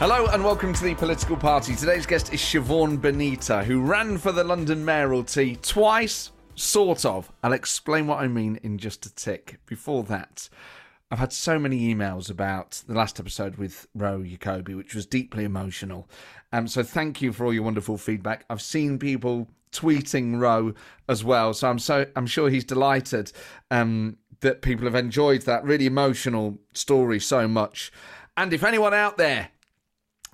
Hello and welcome to the political party. Today's guest is Siobhan Benita, who ran for the London mayoralty twice, sort of. I'll explain what I mean in just a tick. Before that, I've had so many emails about the last episode with Ro Jacobi, which was deeply emotional. Um, so thank you for all your wonderful feedback. I've seen people tweeting Ro as well, so I'm so I'm sure he's delighted um, that people have enjoyed that really emotional story so much. And if anyone out there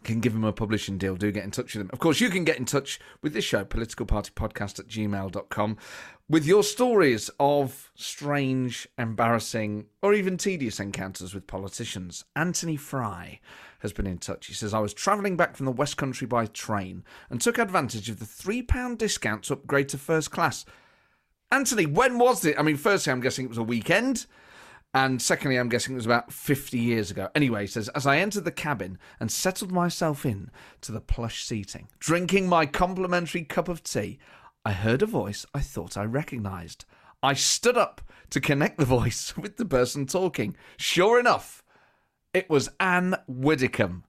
can give him a publishing deal, do get in touch with him. Of course, you can get in touch with this show, politicalpartypodcast at gmail.com, with your stories of strange, embarrassing, or even tedious encounters with politicians. Anthony Fry has been in touch. He says, I was travelling back from the West Country by train and took advantage of the £3 discount to upgrade to first class. Anthony, when was it? I mean, firstly, I'm guessing it was a weekend. And secondly, I'm guessing it was about 50 years ago. Anyway, he says, as I entered the cabin and settled myself in to the plush seating, drinking my complimentary cup of tea, I heard a voice I thought I recognised. I stood up to connect the voice with the person talking. Sure enough, it was Anne Widdecombe.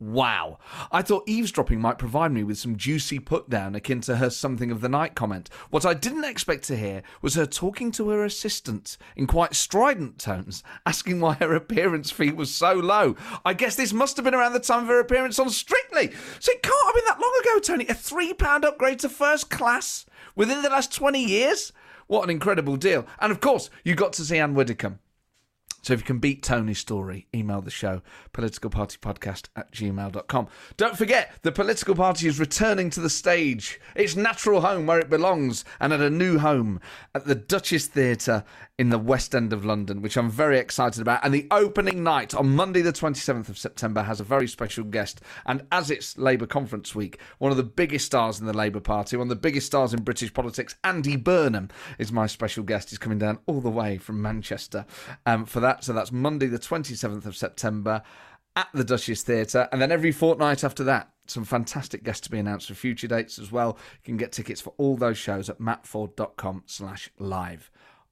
Wow. I thought eavesdropping might provide me with some juicy put down akin to her something of the night comment. What I didn't expect to hear was her talking to her assistant in quite strident tones, asking why her appearance fee was so low. I guess this must have been around the time of her appearance on Strictly. So it can't have been that long ago, Tony. A £3 upgrade to first class within the last 20 years? What an incredible deal. And of course, you got to see Anne Widdecombe. So if you can beat Tony's story, email the show, politicalpartypodcast at gmail.com. Don't forget, the political party is returning to the stage, its natural home where it belongs, and at a new home at the Duchess Theatre in the West End of London, which I'm very excited about. And the opening night on Monday, the 27th of September, has a very special guest. And as it's Labour Conference Week, one of the biggest stars in the Labour Party, one of the biggest stars in British politics, Andy Burnham, is my special guest. He's coming down all the way from Manchester um, for that that. So that's Monday, the 27th of September at the Duchess Theatre. And then every fortnight after that, some fantastic guests to be announced for future dates as well. You can get tickets for all those shows at mattforde.com slash live.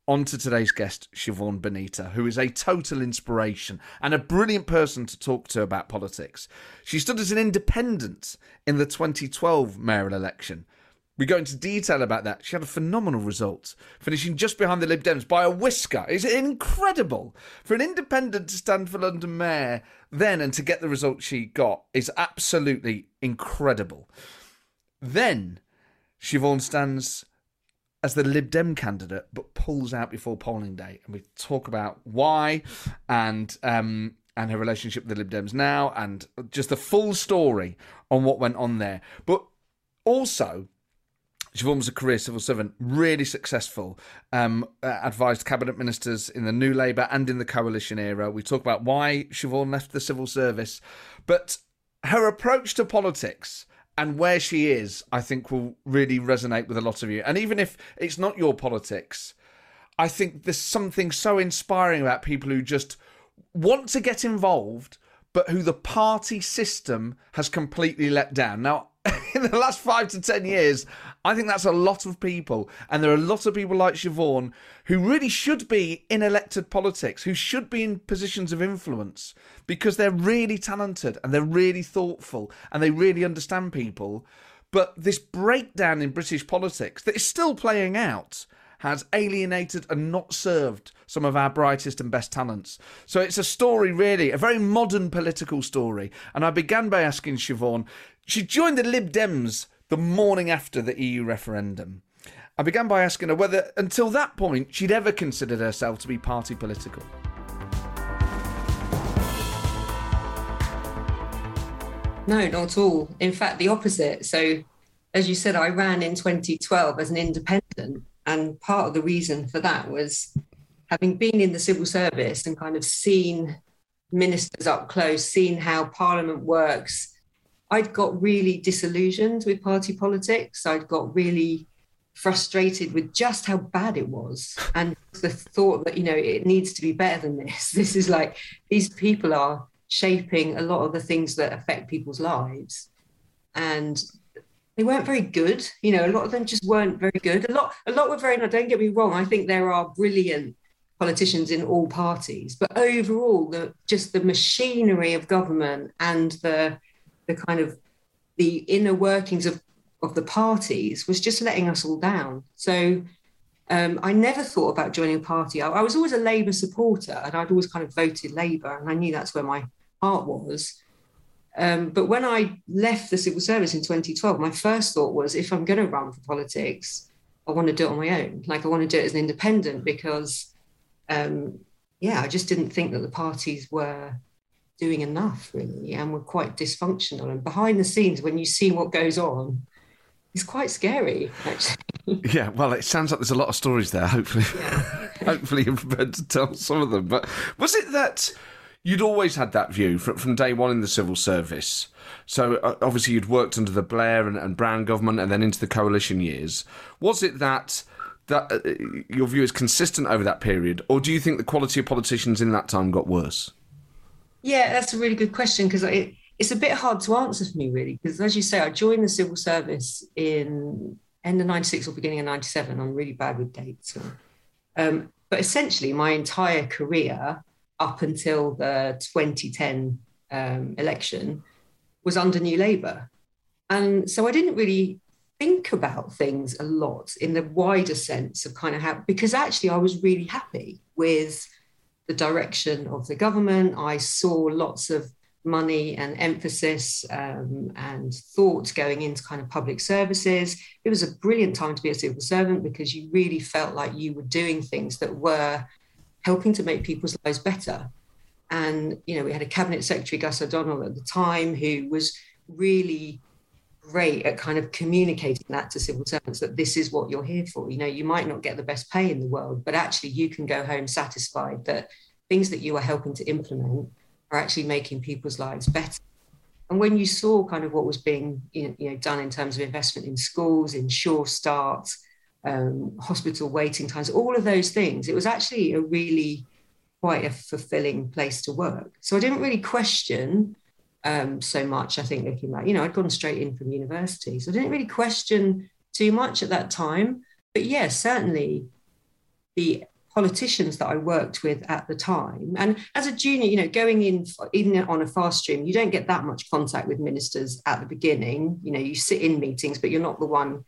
On to today's guest, Siobhan Benita, who is a total inspiration and a brilliant person to talk to about politics. She stood as an independent in the 2012 mayoral election. We go into detail about that. She had a phenomenal result, finishing just behind the Lib Dems by a whisker. It's incredible for an independent to stand for London Mayor then and to get the result she got is absolutely incredible. Then Siobhan stands as the Lib Dem candidate, but pulls out before polling day, and we talk about why and um, and her relationship with the Lib Dems now, and just the full story on what went on there. But also Siobhan was a career civil servant, really successful, um, uh, advised cabinet ministers in the New Labour and in the coalition era. We talk about why Siobhan left the civil service, but her approach to politics and where she is, I think, will really resonate with a lot of you. And even if it's not your politics, I think there's something so inspiring about people who just want to get involved, but who the party system has completely let down. Now, in the last five to ten years, I think that's a lot of people. And there are a lot of people like Siobhan who really should be in elected politics, who should be in positions of influence because they're really talented and they're really thoughtful and they really understand people. But this breakdown in British politics that is still playing out has alienated and not served some of our brightest and best talents. So it's a story, really, a very modern political story. And I began by asking Siobhan, she joined the Lib Dems the morning after the EU referendum. I began by asking her whether, until that point, she'd ever considered herself to be party political. No, not at all. In fact, the opposite. So, as you said, I ran in 2012 as an independent. And part of the reason for that was having been in the civil service and kind of seen ministers up close, seen how Parliament works, I'd got really disillusioned with party politics. I'd got really frustrated with just how bad it was and the thought that, you know, it needs to be better than this. This is like these people are shaping a lot of the things that affect people's lives. And they weren't very good. You know, a lot of them just weren't very good. A lot, a lot were very. Don't get me wrong. I think there are brilliant politicians in all parties, but overall, the just the machinery of government and the the kind of the inner workings of of the parties was just letting us all down. So um, I never thought about joining a party. I, I, was always a Labour supporter, and I'd always kind of voted Labour, and I knew that's where my heart was. Um, but when I left the civil service in 2012, my first thought was, if I'm going to run for politics, I want to do it on my own. Like I want to do it as an independent because um, yeah, I just didn't think that the parties were doing enough really and we're quite dysfunctional. And behind the scenes, when you see what goes on, it's quite scary actually. Yeah, well, it sounds like there's a lot of stories there. Hopefully, yeah. hopefully you're prepared to tell some of them. But was it that you'd always had that view from, from day one in the civil service? So uh, obviously you'd worked under the Blair and, and Brown government, and then into the coalition years. Was it that that uh, your view is consistent over that period, or do you think the quality of politicians in that time got worse? Yeah, that's a really good question because it, it's a bit hard to answer for me, really. Because as you say, I joined the civil service in end of '96 or beginning of '97. I'm really bad with dates. Um, but essentially, my entire career up until the 2010 um, election was under New Labour. And so I didn't really think about things a lot in the wider sense of kind of how, because actually I was really happy with the direction of the government. I saw lots of money and emphasis um, and thought going into kind of public services. It was a brilliant time to be a civil servant because you really felt like you were doing things that were helping to make people's lives better. And, you know, we had a cabinet secretary, Gus O'Donnell, at the time, who was really great at kind of communicating that to civil servants that this is what you're here for. You know, you might not get the best pay in the world, but actually you can go home satisfied that things that you are helping to implement are actually making people's lives better. And when you saw kind of what was being you know, done in terms of investment in schools, in sure starts, um, hospital waiting times, all of those things, it was actually a really quite a fulfilling place to work. So I didn't really question um, so much. I think looking back, you know, I'd gone straight in from university, so I didn't really question too much at that time. But yes, yeah, certainly the politicians that I worked with at the time, and as a junior, you know, going in even on a fast stream, you don't get that much contact with ministers at the beginning. You know, you sit in meetings, but you're not the one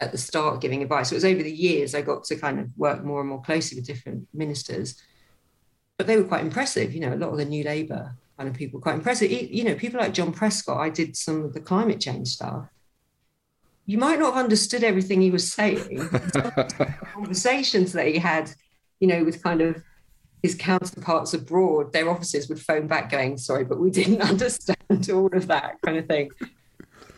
at the start giving advice. So it was over the years I got to kind of work more and more closely with different ministers. But they were quite impressive, you know, a lot of the New Labour kind of people quite impressive. You know, people like John Prescott, I did some of the climate change stuff. You might not have understood everything he was saying. conversations that he had, you know, with kind of his counterparts abroad, their offices would phone back going, sorry, but we didn't understand all of that kind of thing.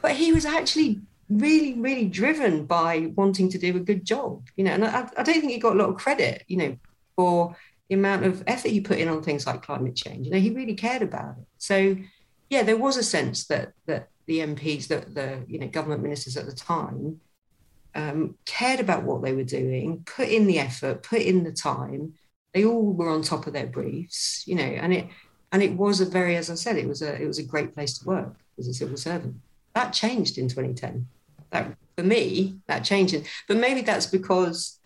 But he was actually really, really driven by wanting to do a good job, you know, and I, I don't think he got a lot of credit, you know, for the amount of effort he put in on things like climate change. You know, he really cared about it. So, yeah, there was a sense that that the MPs, that the you know government ministers at the time, um, cared about what they were doing, put in the effort, put in the time. They all were on top of their briefs, you know, and it and it was a very, as I said, it was a it was a great place to work as a civil servant. That changed in 2010. That for me, that changed. But maybe that's because,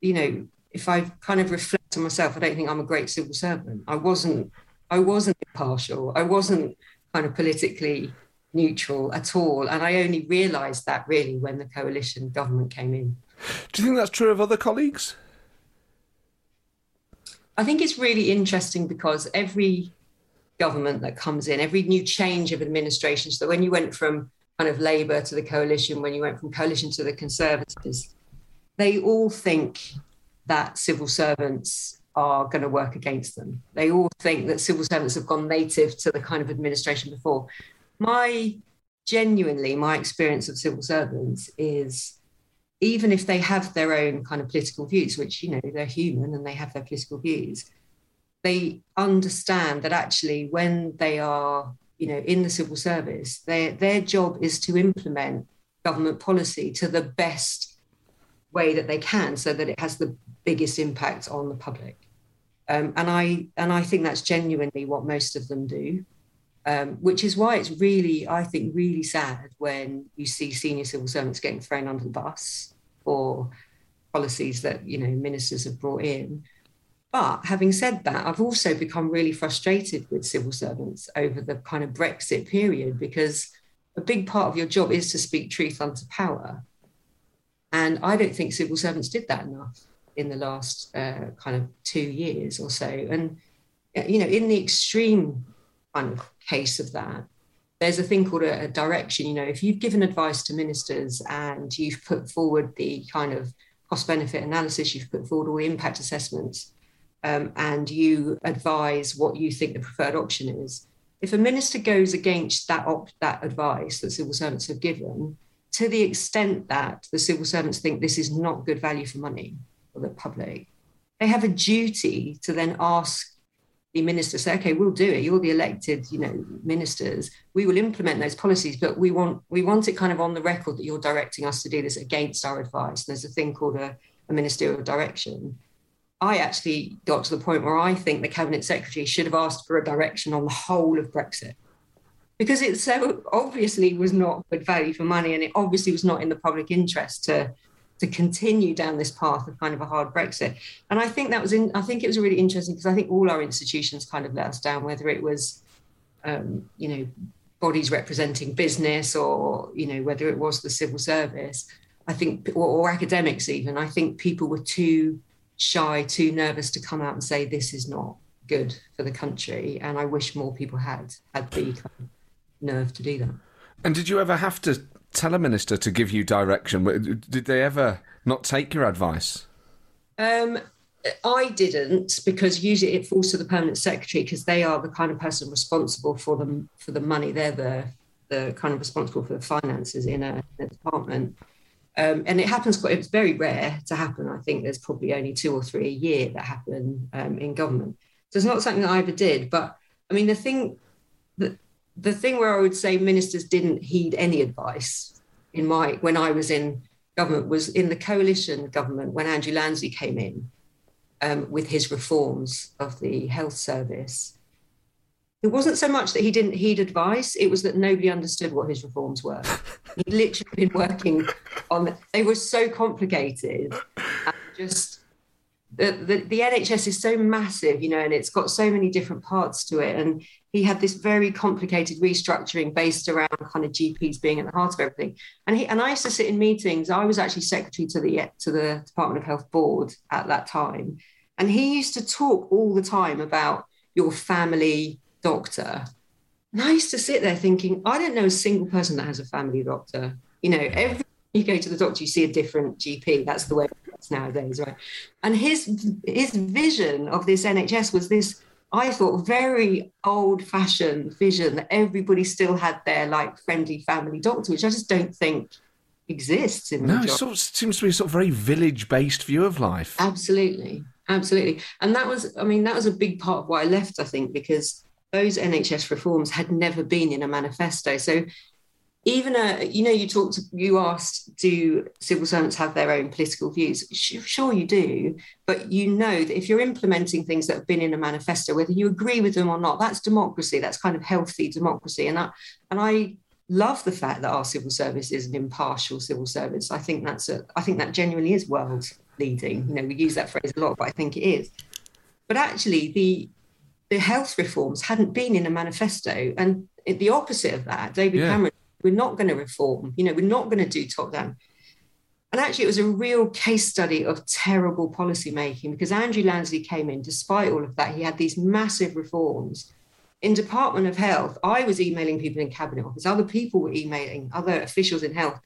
you know, if I kind of reflect on myself, I don't think I'm a great civil servant. I wasn't. I wasn't impartial. I wasn't kind of politically neutral at all, and I only realised that really when the coalition government came in. Do you think that's true of other colleagues? I think it's really interesting because every government that comes in, every new change of administration, so when you went from kind of Labour to the coalition, when you went from coalition to the Conservatives, they all think that civil servants are going to work against them. They all think that civil servants have gone native to the kind of administration before. My genuinely, my experience of civil servants is even if they have their own kind of political views, which, you know, they're human and they have their political views, they understand that actually when they are, you know, in the civil service, their, their job is to implement government policy to the best way that they can so that it has the biggest impact on the public. Um, and I and I think that's genuinely what most of them do, um, which is why it's really I think really sad when you see senior civil servants getting thrown under the bus for policies that you know ministers have brought in. But having said that, I've also become really frustrated with civil servants over the kind of Brexit period because a big part of your job is to speak truth unto power. And I don't think civil servants did that enough in the last uh, kind of two years or so. And, you know, in the extreme kind of case of that, there's a thing called a, a direction. You know, if you've given advice to ministers and you've put forward the kind of cost benefit analysis, you've put forward all the impact assessments, um, and you advise what you think the preferred option is. If a minister goes against that op- that advice that civil servants have given, to the extent that the civil servants think this is not good value for money for the public, they have a duty to then ask the minister, say, okay, we'll do it. You're the elected, you know, ministers. We will implement those policies, but we want we want it kind of on the record that you're directing us to do this against our advice. There's a thing called a, a ministerial direction. I actually got to the point where I think the cabinet secretary should have asked for a direction on the whole of Brexit because it so obviously was not good value for money and it obviously was not in the public interest to to continue down this path of kind of a hard Brexit. And I think that was in I think it was really interesting because I think all our institutions kind of let us down, whether it was um, you know, bodies representing business or, you know, whether it was the civil service. I think or, or academics even. I think people were too shy, too nervous to come out and say this is not good for the country. And I wish more people had had the nerve to do that. And did you ever have to tell a minister to give you direction? Did they ever not take your advice? Um, I didn't because usually it falls to the permanent secretary because they are the kind of person responsible for them for the money. They're the the kind of responsible for the finances in a, in a department. Um, and it happens quite, it's very rare to happen. I think there's probably only two or three a year that happen um, in government. So it's not something that I ever did. But I mean, the thing that the thing where I would say ministers didn't heed any advice in my when I was in government was in the coalition government when Andrew Lansley came in um, with his reforms of the health service. It wasn't so much that he didn't heed advice; it was that nobody understood what his reforms were. He'd literally been working on. They were so complicated, and just the, the, the NHS is so massive, you know, and it's got so many different parts to it. And he had this very complicated restructuring based around kind of GPs being at the heart of everything. And he and I used to sit in meetings. I was actually secretary to the to the Department of Health board at that time, and he used to talk all the time about your family doctor. And I used to sit there thinking, I don't know a single person that has a family doctor. You know, every you go to the doctor, you see a different GP. That's the way nowadays, right? And his his vision of this NHS was this I thought very old fashioned vision that everybody still had their like friendly family doctor, which I just don't think exists in no, it sort of seems to be a sort of very village based view of life. Absolutely, absolutely, and that was, I mean, that was a big part of why I left. I think because those NHS reforms had never been in a manifesto. So even a you know you talked you asked do civil servants have their own political views? Sure you do but you know that if you're implementing things that have been in a manifesto whether you agree with them or not that's democracy that's kind of healthy democracy. And i and i love the fact that our civil service is an impartial civil service. I think that's a i think that genuinely is world leading. You know we use that phrase a lot but i think it is. But actually the the health reforms hadn't been in a manifesto. And the opposite of that david yeah. cameron we're not going to reform. You know, we're not going to do top down. And actually, it was a real case study of terrible policy making because Andrew Lansley came in, despite all of that, he had these massive reforms. In Department of Health, I was emailing people in Cabinet Office, other people were emailing, other officials in health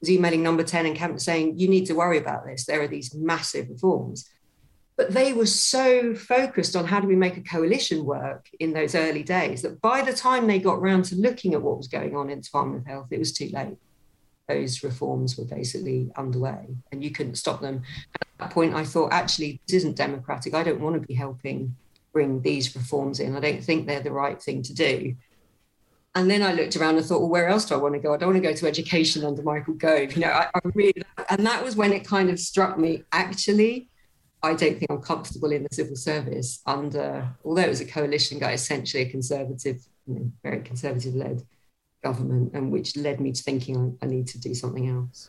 was emailing number 10 in Cabinet saying, you need to worry about this. There are these massive reforms. But they were so focused on how do we make a coalition work in those early days that by the time they got round to looking at what was going on in Department of Health, it was too late. Those reforms were basically underway and you couldn't stop them. At that point, I thought, actually, this isn't democratic. I don't want to be helping bring these reforms in. I don't think they're the right thing to do. And then I looked around and thought, well, where else do I want to go? I don't want to go to education under Michael Gove. You know, I, I really, and that was when it kind of struck me. Actually, I don't think I'm comfortable in the civil service under, although it was a coalition guy, essentially a conservative, you know, very conservative led government, and which led me to thinking I, I need to do something else.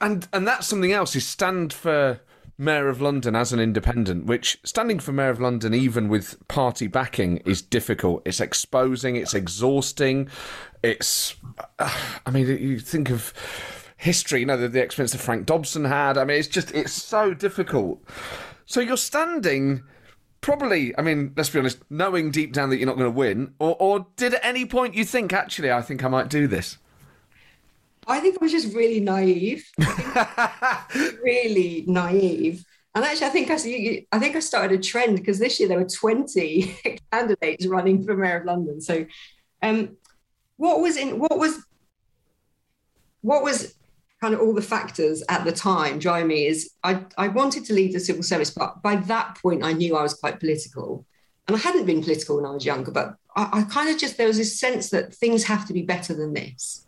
And and that something else is stand for Mayor of London as an independent, which standing for Mayor of London, even with party backing, is difficult. It's exposing, it's exhausting. It's, uh, I mean, you think of history, you know, the, the experience that Frank Dobson had. I mean, it's just, it's so difficult. So you're standing probably, I mean, let's be honest, knowing deep down that you're not going to win, or, or did at any point you think, actually, I think I might do this? I think I was just really naive, really naive. And actually, I think I, I think I started a trend because this year there were 20 candidates running for mayor of London. So, um, what was in what was what was kind of all the factors at the time driving me is I, I wanted to leave the civil service, but by that point I knew I was quite political. And I hadn't been political when I was younger, but I, I kind of just there was this sense that things have to be better than this.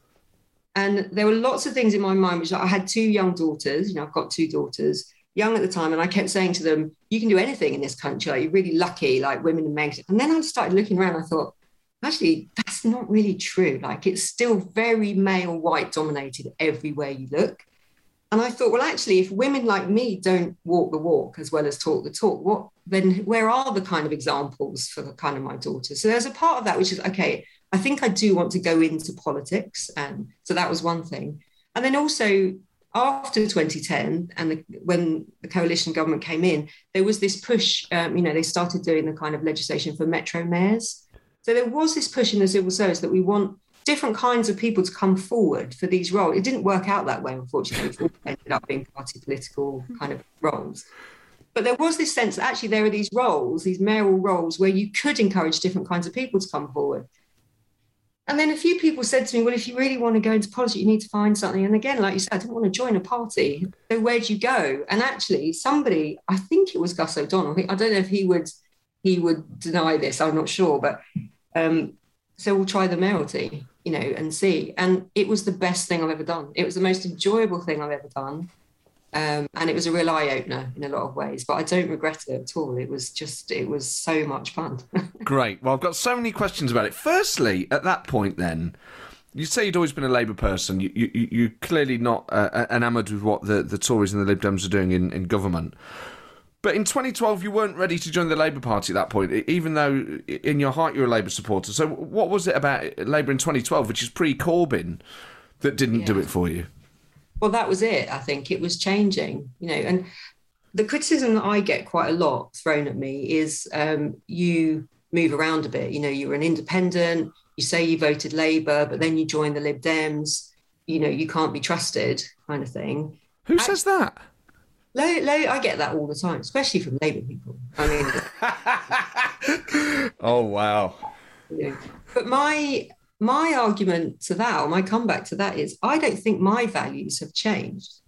And there were lots of things in my mind, which I had two young daughters, you know, I've got two daughters, young at the time, and I kept saying to them, you can do anything in this country. Like, you're really lucky, like women and men. And then I started looking around, I thought, actually, that's not really true. Like, it's still very male, white dominated everywhere you look. And I thought, well, actually, if women like me don't walk the walk as well as talk the talk, what then where are the kind of examples for the kind of my daughters? So there's a part of that which is okay, I think I do want to go into politics. And so that was one thing. And then also after 2010 and the, when the coalition government came in, there was this push, um, you know, they started doing the kind of legislation for metro mayors. So there was this push in the civil service that we want different kinds of people to come forward for these roles. It didn't work out that way, unfortunately. It ended up being party political kind of roles. But there was this sense that actually there are these roles, these mayoral roles, where you could encourage different kinds of people to come forward. And then a few people said to me, well, if you really want to go into politics, you need to find something. And again, like you said, I didn't want to join a party. So where'd you go? And actually, somebody, I think it was Gus O'Donnell. I don't know if he would he would deny this. I'm not sure, but um, so we'll try the mayoralty, you know, and see. And it was the best thing I've ever done. It was the most enjoyable thing I've ever done. Um, and it was a real eye opener in a lot of ways, but I don't regret it at all. It was just, it was so much fun. Great. Well, I've got so many questions about it. Firstly, at that point, then, you say you'd always been a Labour person. You, you, you're clearly not uh, enamoured with what the, the Tories and the Lib Dems are doing in, in government. But in 2012, you weren't ready to join the Labour Party at that point, even though in your heart you're a Labour supporter. So, what was it about Labour in 2012, which is pre Corbyn, that didn't yeah. do it for you? well, that was it. I think it was changing, you know, and the criticism that I get quite a lot thrown at me is um, you move around a bit. You know, you're an independent, you say you voted Labour, but then you join the Lib Dems, you know, you can't be trusted, kind of thing. Who says that? Low, low, I get that all the time, especially from Labour people. I mean, oh, wow. You know, but my my argument to that, or my comeback to that, is I don't think my values have changed.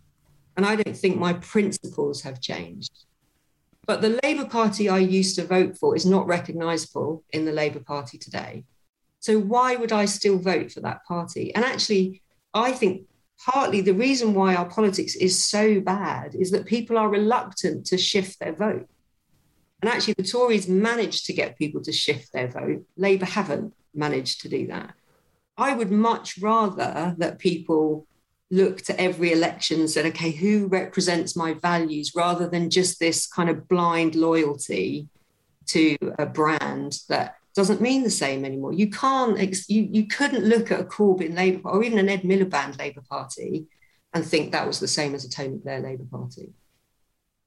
And I don't think my principles have changed. But the Labour Party I used to vote for is not recognisable in the Labour Party today. So why would I still vote for that party? And actually, I think partly the reason why our politics is so bad is that people are reluctant to shift their vote. And actually, the Tories managed to get people to shift their vote. Labour haven't managed to do that. I would much rather that people look to every election and said, okay, who represents my values rather than just this kind of blind loyalty to a brand that doesn't mean the same anymore. You can't, you, you couldn't look at a Corbyn Labour or even an Ed Miliband Labour Party and think that was the same as a Tony Blair Labour Party.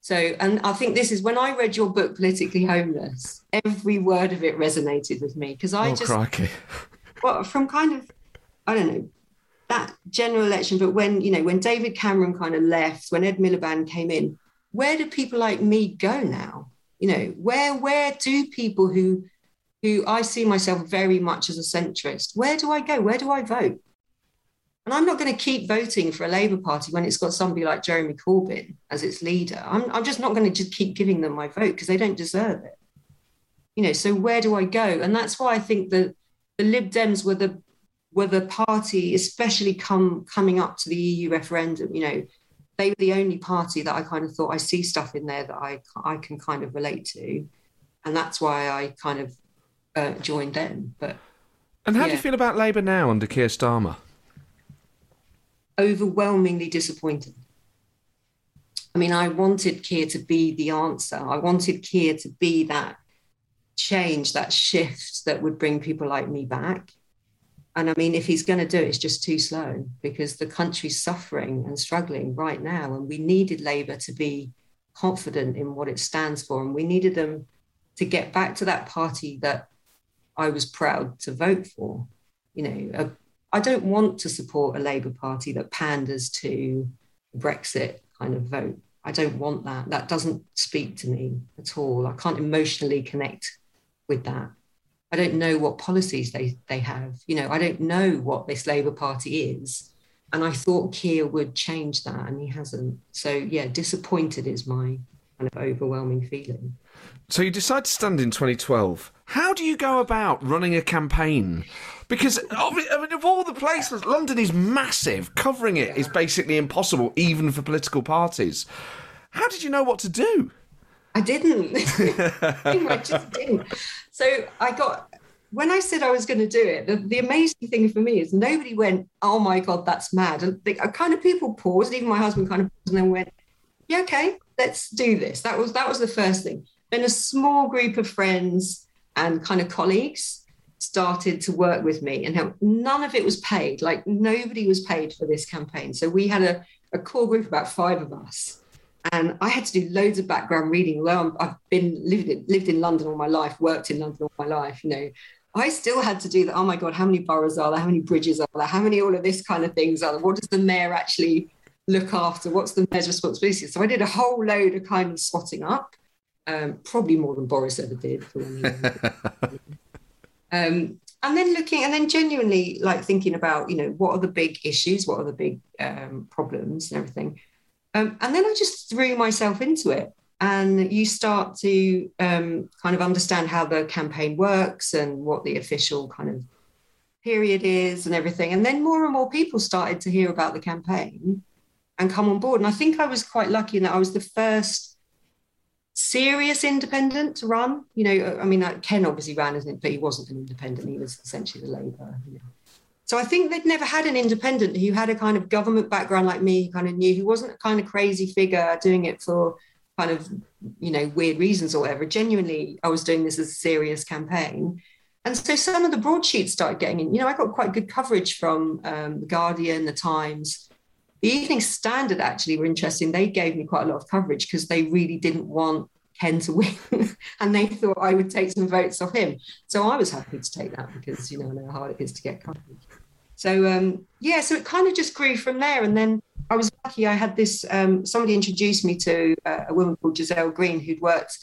So, and I think this is when I read your book, Politically Homeless, every word of it resonated with me because I oh, just, crikey well, from kind of, I don't know, that general election, but when, you know, when David Cameron kind of left, when Ed Miliband came in, where do people like me go now? You know, where where do people who who I see myself very much as a centrist, where do I go? Where do I vote? And I'm not going to keep voting for a Labour Party when it's got somebody like Jeremy Corbyn as its leader. I'm, I'm just not going to just keep giving them my vote because they don't deserve it. You know, so where do I go? And that's why I think that the Lib Dems were the were the party, especially come coming up to the EU referendum. You know, they were the only party that I kind of thought I see stuff in there that I I can kind of relate to, and that's why I kind of uh, joined them. But and how yeah. do you feel about Labour now under Keir Starmer? Overwhelmingly disappointed. I mean, I wanted Keir to be the answer. I wanted Keir to be that change, that shift that would bring people like me back. And I mean, if he's going to do it, it's just too slow because the country's suffering and struggling right now. And we needed Labour to be confident in what it stands for. And we needed them to get back to that party that I was proud to vote for. You know, a, I don't want to support a Labour Party that panders to Brexit kind of vote. I don't want that. That doesn't speak to me at all. I can't emotionally connect with that. I don't know what policies they, they have. You know, I don't know what this Labour Party is. And I thought Keir would change that, and he hasn't. So, yeah, disappointed is my kind of overwhelming feeling. So, you decide to stand in 2012. How do you go about running a campaign? Because I mean, of all the places, London is massive. Covering it is basically impossible, even for political parties. How did you know what to do? I didn't. I just didn't. So I got when I said I was going to do it. The, the, amazing thing for me is nobody went, "Oh my god, that's mad!" And the, kind of people paused. Even my husband kind of paused and then went, "Yeah, okay, let's do this." That was that was the first thing. Then a small group of friends and kind of colleagues started to work with me, and help. none of it was paid. Like nobody was paid for this campaign. So we had a, a core group, about five of us and I had to do loads of background reading. Although i have been lived in, lived in London all my life, worked in London all my life, you know, I still had to do that. Oh my God, how many boroughs are there? How many bridges are there? How many all of this kind of things are there? What does the mayor actually look after? What's the mayor's responsibility? So I did a whole load of kind of swatting up, um, probably more than Boris ever did. um, and then looking, and then genuinely like thinking about, you know, what are the big issues? What are the big um, problems and everything? Um, and then I just threw myself into it. And you start to um, kind of understand how the campaign works and what the official kind of period is and everything. And then more and more people started to hear about the campaign and come on board. And I think I was quite lucky in that I was the first serious independent to run. You know, I mean, Ken obviously ran, isn't it? But he wasn't an independent. He was essentially the Labour. You know. So I think they'd never had an independent who had a kind of government background like me, who kind of knew, who wasn't a kind of crazy figure doing it for kind of, you know, weird reasons or whatever. Genuinely, I was doing this as a serious campaign. And so some of the broadsheets started getting in. You know, I got quite good coverage from um, The Guardian, The Times. The Evening Standard actually were interesting. They gave me quite a lot of coverage because they really didn't want Ken to win. and they thought I would take some votes off him. So I was happy to take that because, you know, I know how hard it is to get coverage. So um, yeah, so it kind of just grew from there. And then I was lucky. I had this. Um, somebody introduced me to uh, a woman called Giselle Green who'd worked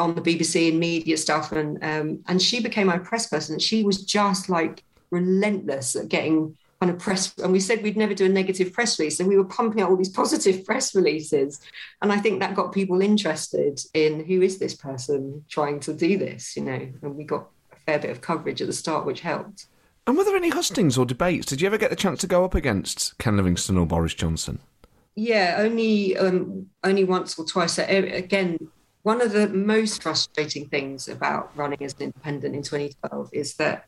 on the BBC and media stuff, and um, and she became my press person. And She was just like relentless at getting kind of press. And we said we'd never do a negative press release, and we were pumping out all these positive press releases. And I think that got people interested in who is this person trying to do this, you know. And we got a fair bit of coverage at the start, which helped. And were there any hustings or debates? Did you ever get the chance to go up against Ken Livingstone or Boris Johnson? Yeah, only um, only once or twice. Again, one of the most frustrating things about running as an independent in 2012 is that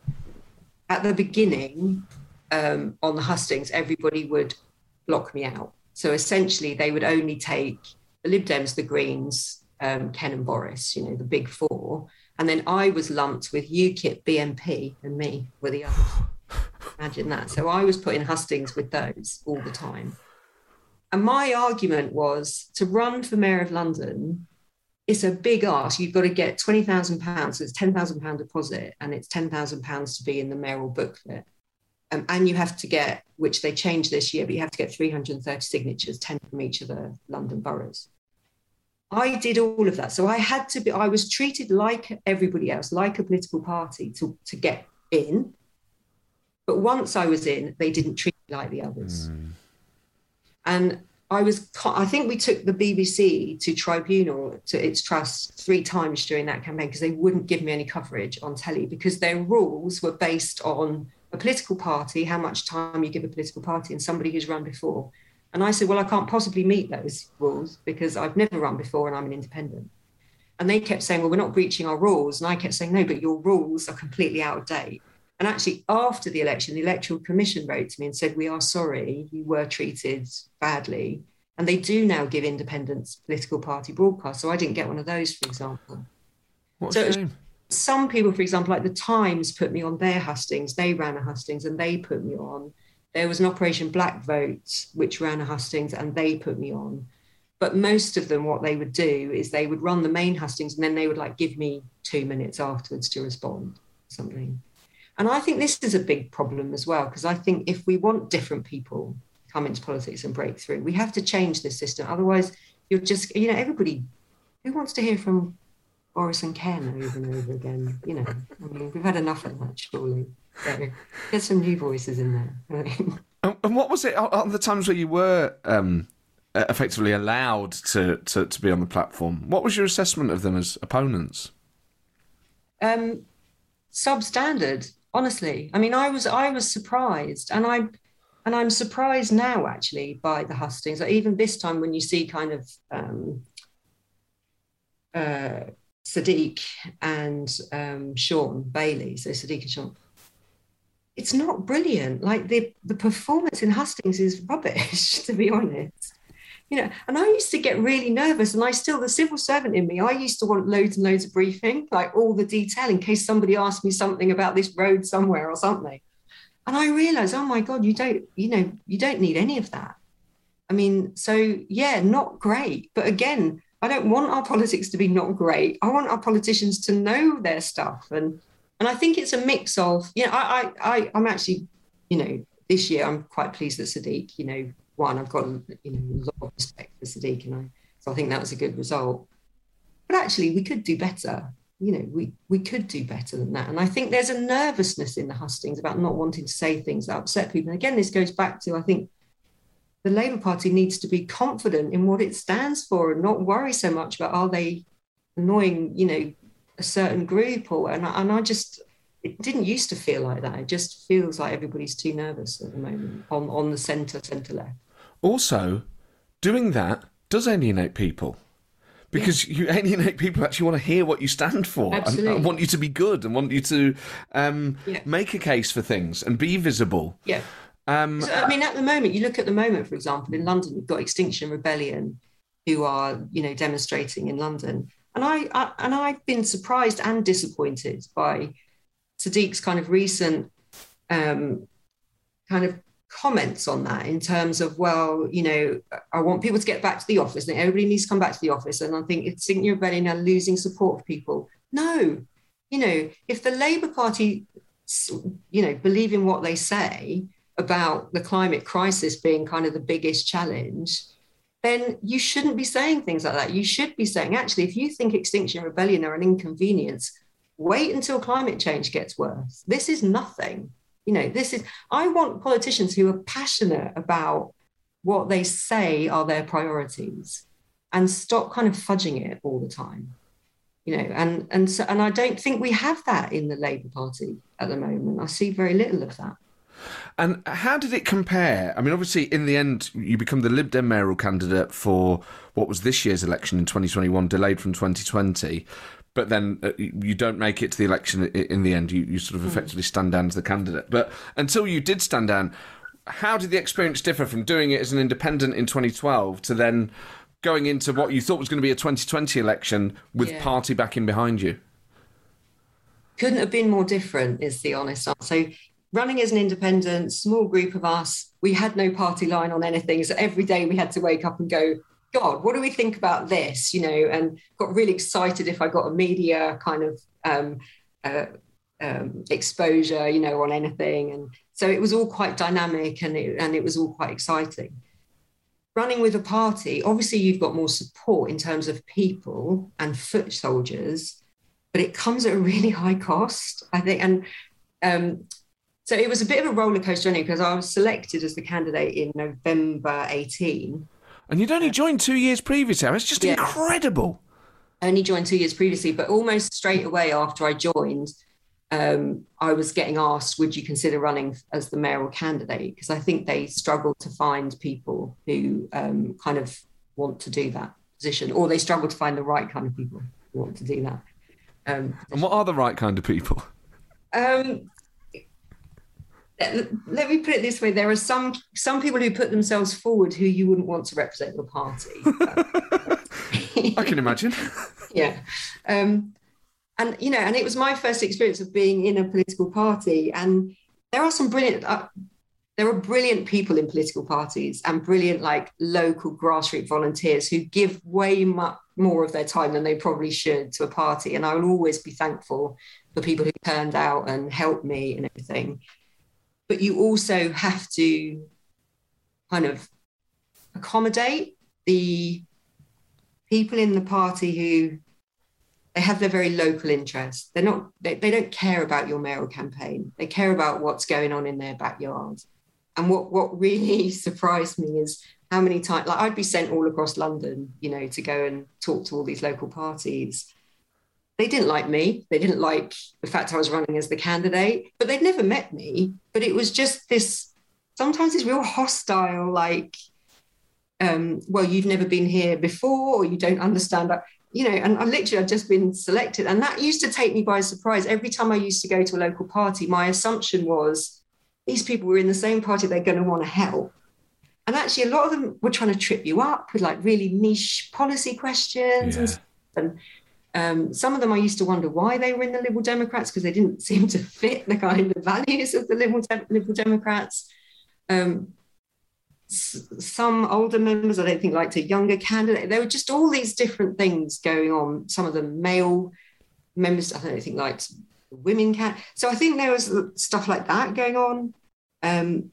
at the beginning um, on the hustings, everybody would block me out. So essentially, they would only take the Lib Dems, the Greens, um, Ken and Boris, you know, the big four, and then I was lumped with UKIP, BNP, and me were the others. Imagine that. So I was put in hustings with those all the time. And my argument was to run for Mayor of London, it's a big ask. You've got to get £20,000, so it's £10,000 deposit, and it's £10,000 to be in the mayoral booklet. Um, and you have to get, which they changed this year, but you have to get 330 signatures, 10 from each of the London boroughs. I did all of that. So I had to be, I was treated like everybody else, like a political party to, to get in. But once I was in, they didn't treat me like the others. Mm. And I was, I think we took the BBC to tribunal to its trust three times during that campaign because they wouldn't give me any coverage on telly because their rules were based on a political party, how much time you give a political party, and somebody who's run before. And I said, Well, I can't possibly meet those rules because I've never run before and I'm an independent. And they kept saying, Well, we're not breaching our rules. And I kept saying, No, but your rules are completely out of date. And actually, after the election, the Electoral Commission wrote to me and said, We are sorry, you were treated badly. And they do now give independents political party broadcasts. So I didn't get one of those, for example. What So shame. Some people, for example, like the Times put me on their hustings. They ran a hustings and they put me on. There was an Operation Black Vote, which ran a hustings and they put me on. But most of them, what they would do is they would run the main hustings and then they would like give me two minutes afterwards to respond something. And I think this is a big problem as well, because I think if we want different people come into politics and break through, we have to change this system. Otherwise, you're just, you know, everybody who wants to hear from Boris and Ken over and over again, you know, I mean, we've had enough of that, surely. So get some new voices in there. And and what was it on- the times where you were um, effectively allowed to, to, to be on the platform? What was your assessment of them as opponents? um, substandard honestly i mean i was i was surprised and i and i'm surprised now actually by the hustings like even this time when you see kind of um uh sadiq and um shaun bailey so sadiq and shaun it's not brilliant like the the performance in hustings is rubbish to be honest you know, and I used to get really nervous, and I still, the civil servant in me, I used to want loads and loads of briefing, like all the detail in case somebody asked me something about this road somewhere or something. And I realized, oh my God, you don't, you know, you don't need any of that. I mean, so yeah, not great. But again, I don't want our politics to be not great. I want our politicians to know their stuff. And and I think it's a mix of, you know, I I, I I'm actually, you know, this year I'm quite pleased that Sadiq, you know, one, I've got you know a lot of respect for Sadiq, and I so I think that was a good result. But actually, we could do better. You know, we we could do better than that. And I think there's a nervousness in the hustings about not wanting to say things that upset people. And again, this goes back to I think the Labour Party needs to be confident in what it stands for and not worry so much about are they annoying, you know, a certain group or and I, and I just it didn't used to feel like that. It just feels like everybody's too nervous at the moment on on the centre centre left. Also, doing that does alienate people. Because you alienate people who actually want to hear what you stand for and, and want you to be good and want you to um, Yeah. make a case for things and be visible. Yeah. Um, So, I mean, at the moment, you look at the moment, for example, in London, you've got Extinction Rebellion, who are, you know, demonstrating in London, and I, I and I've been surprised and disappointed by Sadiq's kind of recent, um, kind of comments on that in terms of, well, you know, I want people to get back to the office, and everybody needs to come back to the office, and I think Extinction Rebellion are losing support of people. No, you know, if the Labour Party, you know, believe in what they say about the climate crisis being kind of the biggest challenge, then you shouldn't be saying things like that. You should be saying, actually, if you think Extinction Rebellion are an inconvenience, wait until climate change gets worse. This is nothing. You know, this is, I want politicians who are passionate about what they say are their priorities and stop kind of fudging it all the time. You know, and and so and I don't think we have that in the Labour Party at the moment. I see very little of that. And how did it compare? I mean, obviously, in the end, you become the Lib Dem mayoral candidate for what was this year's election in 2021, delayed from 2020. But then uh, you don't make it to the election in the end. You, you sort of effectively stand down as the candidate. But until you did stand down, how did the experience differ from doing it as an independent in 2012 to then going into what you thought was going to be a 2020 election with Yeah. party backing behind you? couldn't have been more different is the honest answer so running as an independent small group of us we had no party line on anything. So every day we had to wake up and go god what do we think about this? You know and got really excited if i got a media kind of um, uh, um, exposure you know on anything. And so it was all quite dynamic and it, and it was all quite exciting. Running with a party obviously you've got more support in terms of people and foot soldiers but it comes at a really high cost, I think. And um, so it was a bit of a roller coaster journey because I was selected as the candidate in November 18. And you'd only joined two years previously. It's just Yeah. incredible. I only joined two years previously, but almost straight away after I joined, um, I was getting asked, would you consider running as the mayoral candidate? Because I think they struggle to find people who um, kind of want to do that position, or they struggle to find the right kind of people who want to do that. Um, And what are the right kind of people? Um, let me put it this way there are some some people who put themselves forward who you wouldn't want to represent your party. I can imagine. Yeah. Um, and you know and it was my first experience of being in a political party and there are some brilliant uh, there are brilliant people in political parties and brilliant like local grassroots volunteers who give way much more of their time than they probably should to a party and i will always be thankful for people who turned out and helped me and everything but you also have to kind of accommodate the people in the party who they have their very local interests. They're not they, they don't care about your mayoral campaign. They care about what's going on in their backyard. And what what really surprised me is how many times like I'd be sent all across London, you know, to go and talk to all these local parties they didn't like me. They didn't like the fact I was running as the candidate, but they'd never met me. But it was just this sometimes this real hostile, like, um, well, you've never been here before, or you don't understand that, you know. And I literally had just been selected, and that used to take me by surprise. Every time I used to go to a local party, my assumption was these people were in the same party, they're going to want to help. And actually, a lot of them were trying to trip you up with like really niche policy questions yeah. and, and um, some of them I used to wonder why they were in the Liberal Democrats because they didn't seem to fit the kind of values of the Liberal, Liberal Democrats. Um, some older members, I don't think, liked a younger candidate. There were just all these different things going on. Some of them male members, I don't think, liked women can. So I think there was stuff like that going on. Um,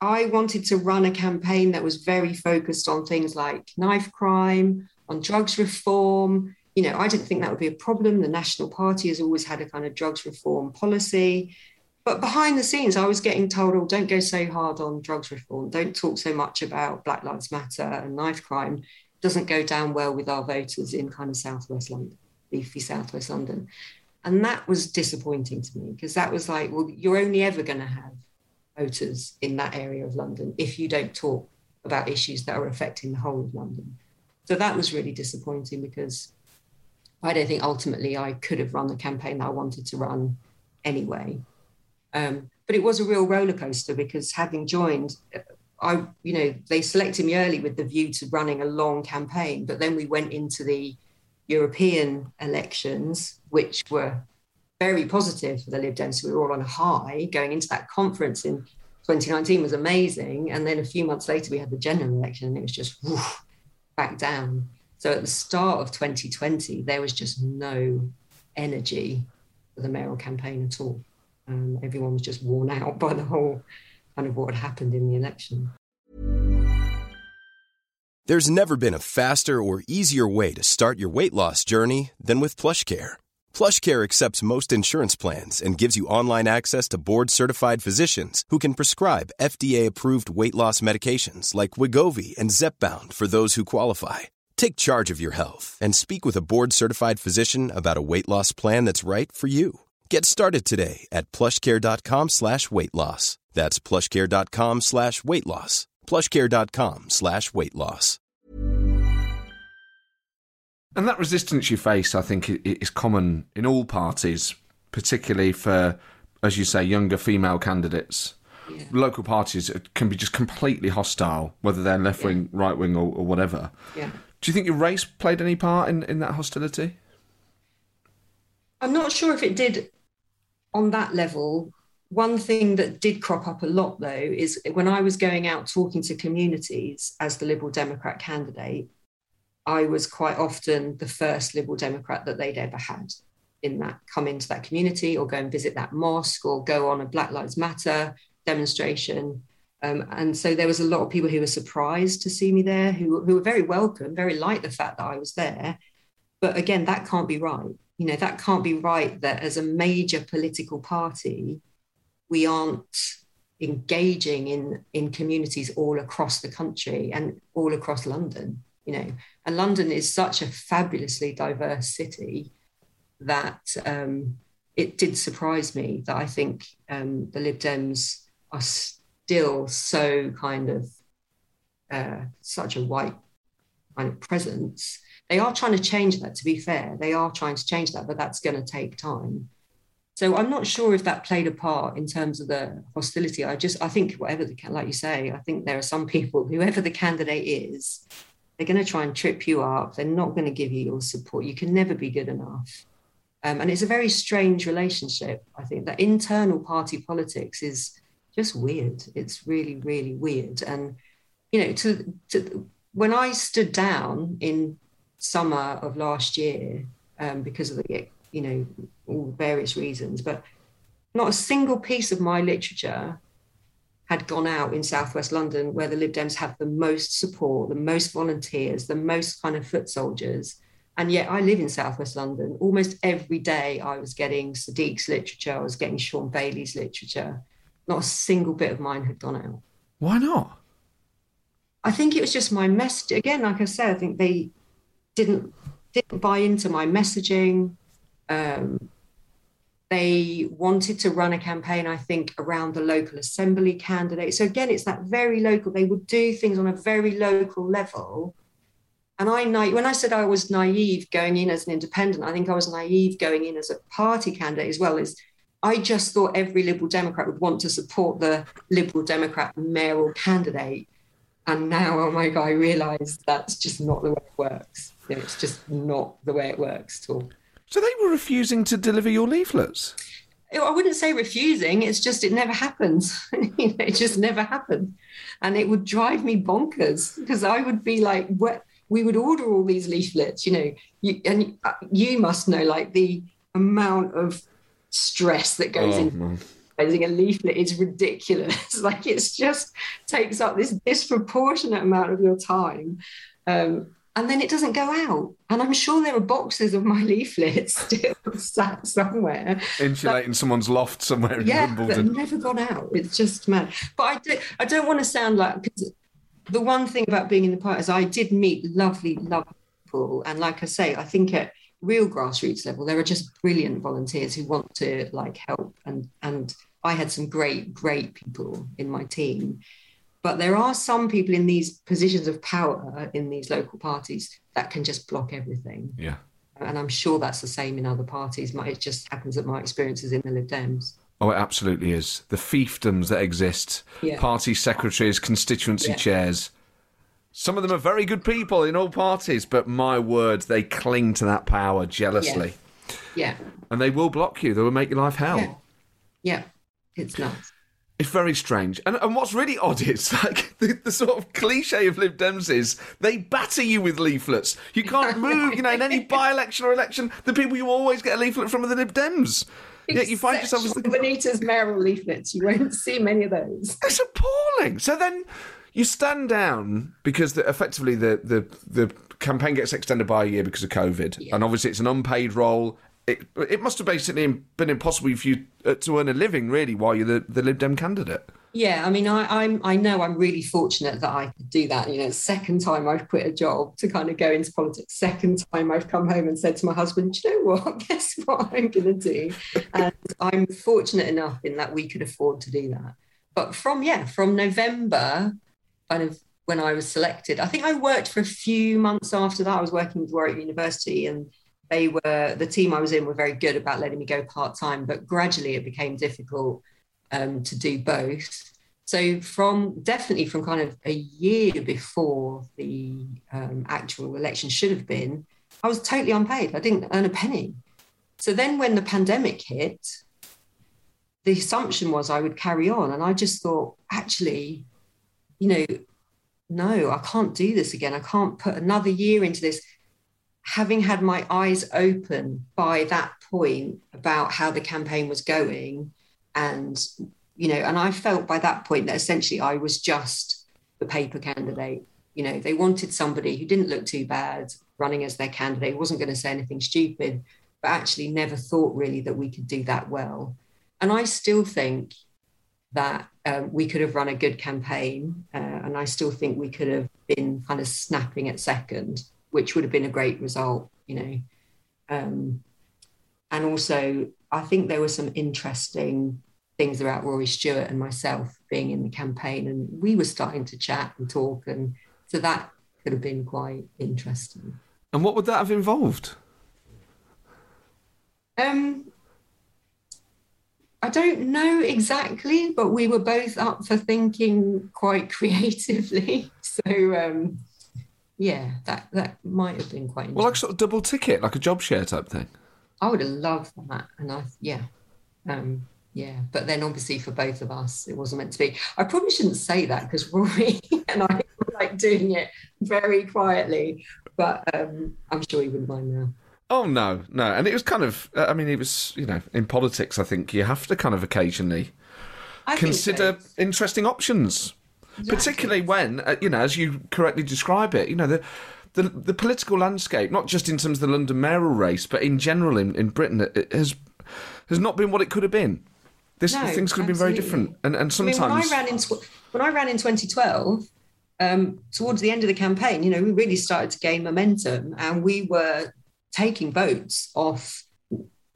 I wanted to run a campaign that was very focused on things like knife crime, on drugs reform, you know, I didn't think that would be a problem. The National Party has always had a kind of drugs reform policy. But behind the scenes, I was getting told, oh, don't go so hard on drugs reform. Don't talk so much about Black Lives Matter and knife crime. It doesn't go down well with our voters in kind of Southwest London, leafy Southwest London. And that was disappointing to me because that was like, well, you're only ever going to have voters in that area of London if you don't talk about issues that are affecting the whole of London. So that was really disappointing because I don't think ultimately I could have run the campaign that I wanted to run anyway. Um, but it was a real roller coaster because having joined, I, you know, they selected me early with the view to running a long campaign. But then we went into the European elections, which were very positive for the Lib Dems. We were all on a high going into that conference in 2019 was amazing. And then a few months later, we had the general election and it was just back down. So at the start of 2020, there was just no energy for the mayoral campaign at all. Um, everyone was just worn out by the whole kind of what had happened in the election. There's never been a faster or easier way to start your weight loss journey than with PlushCare. PlushCare accepts most insurance plans and gives you online access to board-certified physicians who can prescribe FDA-approved weight loss medications like Wegovy and Zepbound for those who qualify Take charge of your health and speak with a board certified physician about a weight loss plan that's right for you. Get started today at plushcare.com slash weight loss. That's plushcare.com slash weight loss. Plushcare.com slash weight loss. And that resistance you face, I think, is common in all parties, particularly for, as you say, younger female candidates. Yeah. Local parties can be just completely hostile, whether they're left wing, yeah. right wing, or, or whatever. Yeah. Do you think your race played any part in, in that hostility? I'm not sure if it did on that level. One thing that did crop up a lot, though, is when I was going out talking to communities as the Liberal Democrat candidate, I was quite often the first Liberal Democrat that they'd ever had in that come into that community or go and visit that mosque or go on a Black Lives Matter demonstration. Um, and so there was a lot of people who were surprised to see me there, who, who were very welcome, very liked the fact that I was there. But again, that can't be right. You know, that can't be right that as a major political party, we aren't engaging in, in communities all across the country and all across London, you know. And London is such a fabulously diverse city that um, it did surprise me that I think um, the Lib Dems are still so kind of uh, such a white kind of presence. They are trying to change that, to be fair. They are trying to change that, but that's going to take time. So I'm not sure if that played a part in terms of the hostility. I just, I think whatever the, like you say, I think there are some people, whoever the candidate is, they're going to try and trip you up. They're not going to give you your support. You can never be good enough. Um, and it's a very strange relationship. I think that internal party politics is just weird. It's really, really weird. And, you know, to, to when I stood down in summer of last year um, because of the, you know, all various reasons, but not a single piece of my literature had gone out in southwest London, where the Lib Dems have the most support, the most volunteers, the most kind of foot soldiers. And yet I live in southwest London. Almost every day I was getting Sadiq's literature, I was getting Shaun Bailey's literature. Not a single bit of mine had gone out. Why not? I think it was just my message. Again, like I said, I think they didn't didn't buy into my messaging. Um, they wanted to run a campaign, I think, around the local assembly candidate. So again, it's that very local. They would do things on a very local level. And I, when I said I was naive going in as an independent, I think I was naive going in as a party candidate as well. Is I just thought every Liberal Democrat would want to support the Liberal Democrat mayoral candidate. And now, oh my God, I realise that's just not the way it works. You know, it's just not the way it works at all. So they were refusing to deliver your leaflets. I wouldn't say refusing. It's just it never happens. it just never happened, and it would drive me bonkers because I would be like, "What?" We would order all these leaflets, you know, you, and uh, you must know like the amount of stress that goes oh, into a leaflet is ridiculous. like it's just takes up this disproportionate amount of your time. Um, and then it doesn't go out. And I'm sure there are boxes of my leaflets still sat somewhere. Insulating someone's loft somewhere yeah, in Wimbledon. Yeah, never gone out. It's just mad. But I, do, I don't want to sound like, because the one thing about being in the party is I did meet lovely, lovely people. And like I say, I think at real grassroots level, there are just brilliant volunteers who want to like help. And, and I had some great, great people in my team. But there are some people in these positions of power in these local parties that can just block everything. Yeah. And I'm sure that's the same in other parties. It just happens that my experiences in the Lib Dems. Oh, it absolutely is. The fiefdoms that exist, yeah. party secretaries, constituency yeah. chairs. Some of them are very good people in all parties, but my word, they cling to that power jealously. Yeah. yeah. And they will block you. They will make your life hell. Yeah. yeah. It's nuts. It's very strange. And, and what's really odd is like the, the, sort of cliche of Lib Dems is they batter you with leaflets. You can't move, you know, in any by election or election, the people you always get a leaflet from are the Lib Dems. Yeah, you find yourself as the Benita's mayoral leaflets. You won't see many of those. It's appalling. So then you stand down because the, effectively the, the the campaign gets extended by a year because of COVID, yeah. and obviously it's an unpaid role it, it must have basically been impossible for you uh, to earn a living, really, while you're the, the Lib Dem candidate. Yeah, I mean, I, I'm I know I'm really fortunate that I could do that. You know, second time I've quit a job to kind of go into politics. Second time I've come home and said to my husband, you know what? Guess what I'm going to do? And I'm fortunate enough in that we could afford to do that. But from yeah, from November, kind of when I was selected, I think I worked for a few months after that. I was working with Warwick University and they were the team I was in were very good about letting me go part time, but gradually it became difficult um, to do both. So from definitely from kind of a year before the um, actual election should have been, I was totally unpaid. I didn't earn a penny. So then when the pandemic hit, the assumption was I would carry on, and I just thought actually, you know, no, I can't do this again. I can't put another year into this. Having had my eyes open by that point about how the campaign was going and you know and i felt by that point that essentially i was just the paper candidate. You know they wanted somebody who didn't look too bad running as their candidate wasn't going to say anything stupid but actually never thought really that we could do that well. And i still think that um, we could have run a good campaign uh, and i still think we could have been kind of snapping at second which would have been a great result, you know. Um, and also, I think there were some interesting things about Rory Stewart and myself being in the campaign, and we were starting to chat and talk, and so that could have been quite interesting. And what would that have involved? Um, I don't know exactly, but we were both up for thinking quite creatively. So um, yeah, that that might have been quite. Well, like sort of double ticket, like a job share type thing. I would have loved that, and I yeah, um, yeah. But then obviously for both of us, it wasn't meant to be. I probably shouldn't say that because Rory and I were like doing it very quietly, but um, I'm sure he wouldn't mind now. Oh no, no, and it was kind of. I mean, it was you know in politics. I think you have to kind of occasionally I consider so. interesting options, Exactly. particularly when uh, you know, as you correctly describe it, you know the. The, the political landscape, not just in terms of the London mayoral race, but in general in, in Britain, it, it has has not been what it could have been. This No, things could have been very different, and and I mean, sometimes when I ran in tw- when I ran in 2012, um, towards the end of the campaign, you know, we really started to gain momentum, and we were taking votes off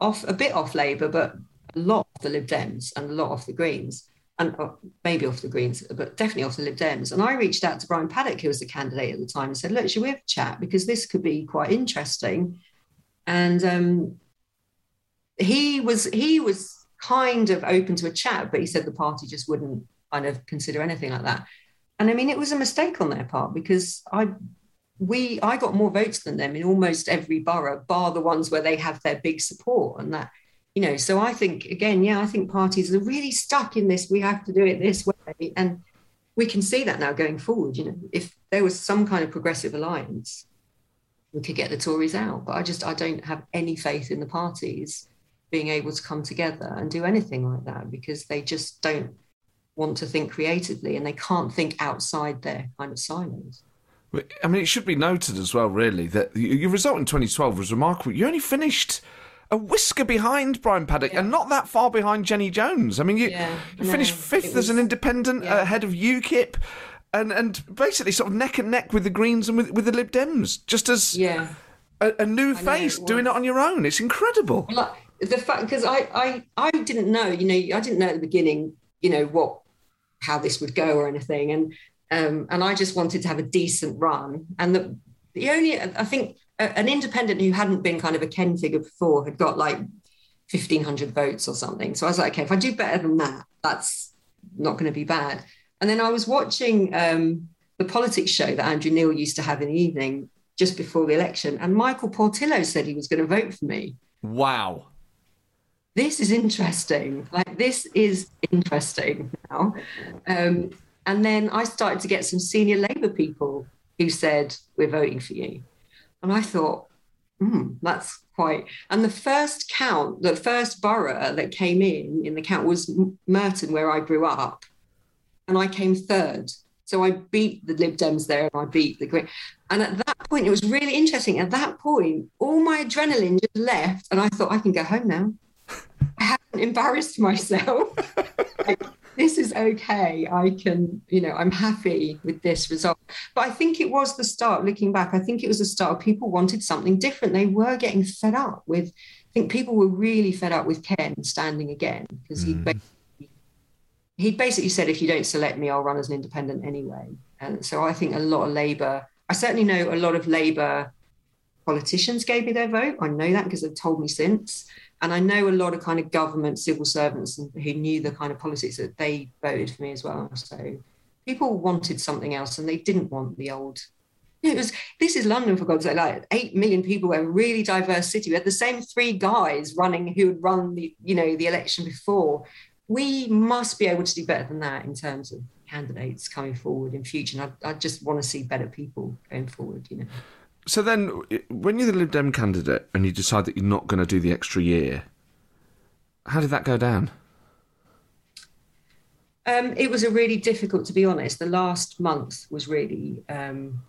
off a bit off Labour, but a lot of the Lib Dems and a lot of the Greens, and uh, maybe off the Greens, but definitely off the Lib Dems. And I reached out to Brian Paddick, who was the candidate at the time, and said, "Look, should we have a chat because this could be quite interesting?" And um, he was he was kind of open to a chat, but he said the party just wouldn't kind of consider anything like that. And I mean, it was a mistake on their part because I we I got more votes than them in almost every borough, bar the ones where they have their big support and that. You know, so I think again, yeah, I think parties are really stuck in this. We have to do it this way, and we can see that now going forward. You know, if there was some kind of progressive alliance, we could get the Tories out. But I just I don't have any faith in the parties being able to come together and do anything like that because they just don't want to think creatively and they can't think outside their kind of silos. I mean, it should be noted as well, really, that your result in 2012 was remarkable. You only finished a whisker behind Brian Paddick and not that far behind Jenny Jones. I mean, you, Yeah, you finished fifth it as an independent yeah. ahead of UKIP. And, and basically sort of neck and neck with the Greens and with, with the Lib Dems, just as Yeah. a, a new know, face it doing it on your own. It's incredible. like the fact because I, I I didn't know you know I didn't know at the beginning you know what how this would go or anything and um and I just wanted to have a decent run and the the only I think a- an independent who hadn't been kind of a Ken figure before had got like 1500 votes or something so I was like okay if I do better than that that's not going to be bad and then I was watching um the politics show that Andrew Neil used to have in the evening just before the election and Michael Portillo said he was going to vote for me Wow. this is interesting. Like this is interesting now. Um, and then I started to get some senior Labour people who said, "We're voting for you," and I thought, hmm, that's quite. And the first count, the first borough that came in in the count was Merton, where I grew up, and I came third. So I beat the Lib Dems there, and I beat the Green. And at that point, it was really interesting. At that point, all my adrenaline just left, and I thought I can go home now. I haven't embarrassed myself. like, this is okay. I can, you know, I'm happy with this result. But I think it was the start, looking back, I think it was the start. People wanted something different. They were getting fed up with, I think people were really fed up with Ken standing again because he mm. basically, he basically said, if you don't select me, I'll run as an independent anyway. And so I think a lot of Labour, I certainly know a lot of Labour politicians gave me their vote. I know that because they've told me since. And I know a lot of kind of government civil servants who knew the kind of politics that they voted for me as well. So people wanted something else and they didn't want the old. It was this is London for God's sake, like eight million people, we're a really diverse city. We had the same three guys running who had run the, you know, the election before. We must be able to do better than that in terms of candidates coming forward in future. And I, I just want to see better people going forward, you know. So then, when you're the Lib Dem candidate and you decide that you're not going to do the extra year, how did that go down? Um, it was a really difficult, to be honest. The last month was really um,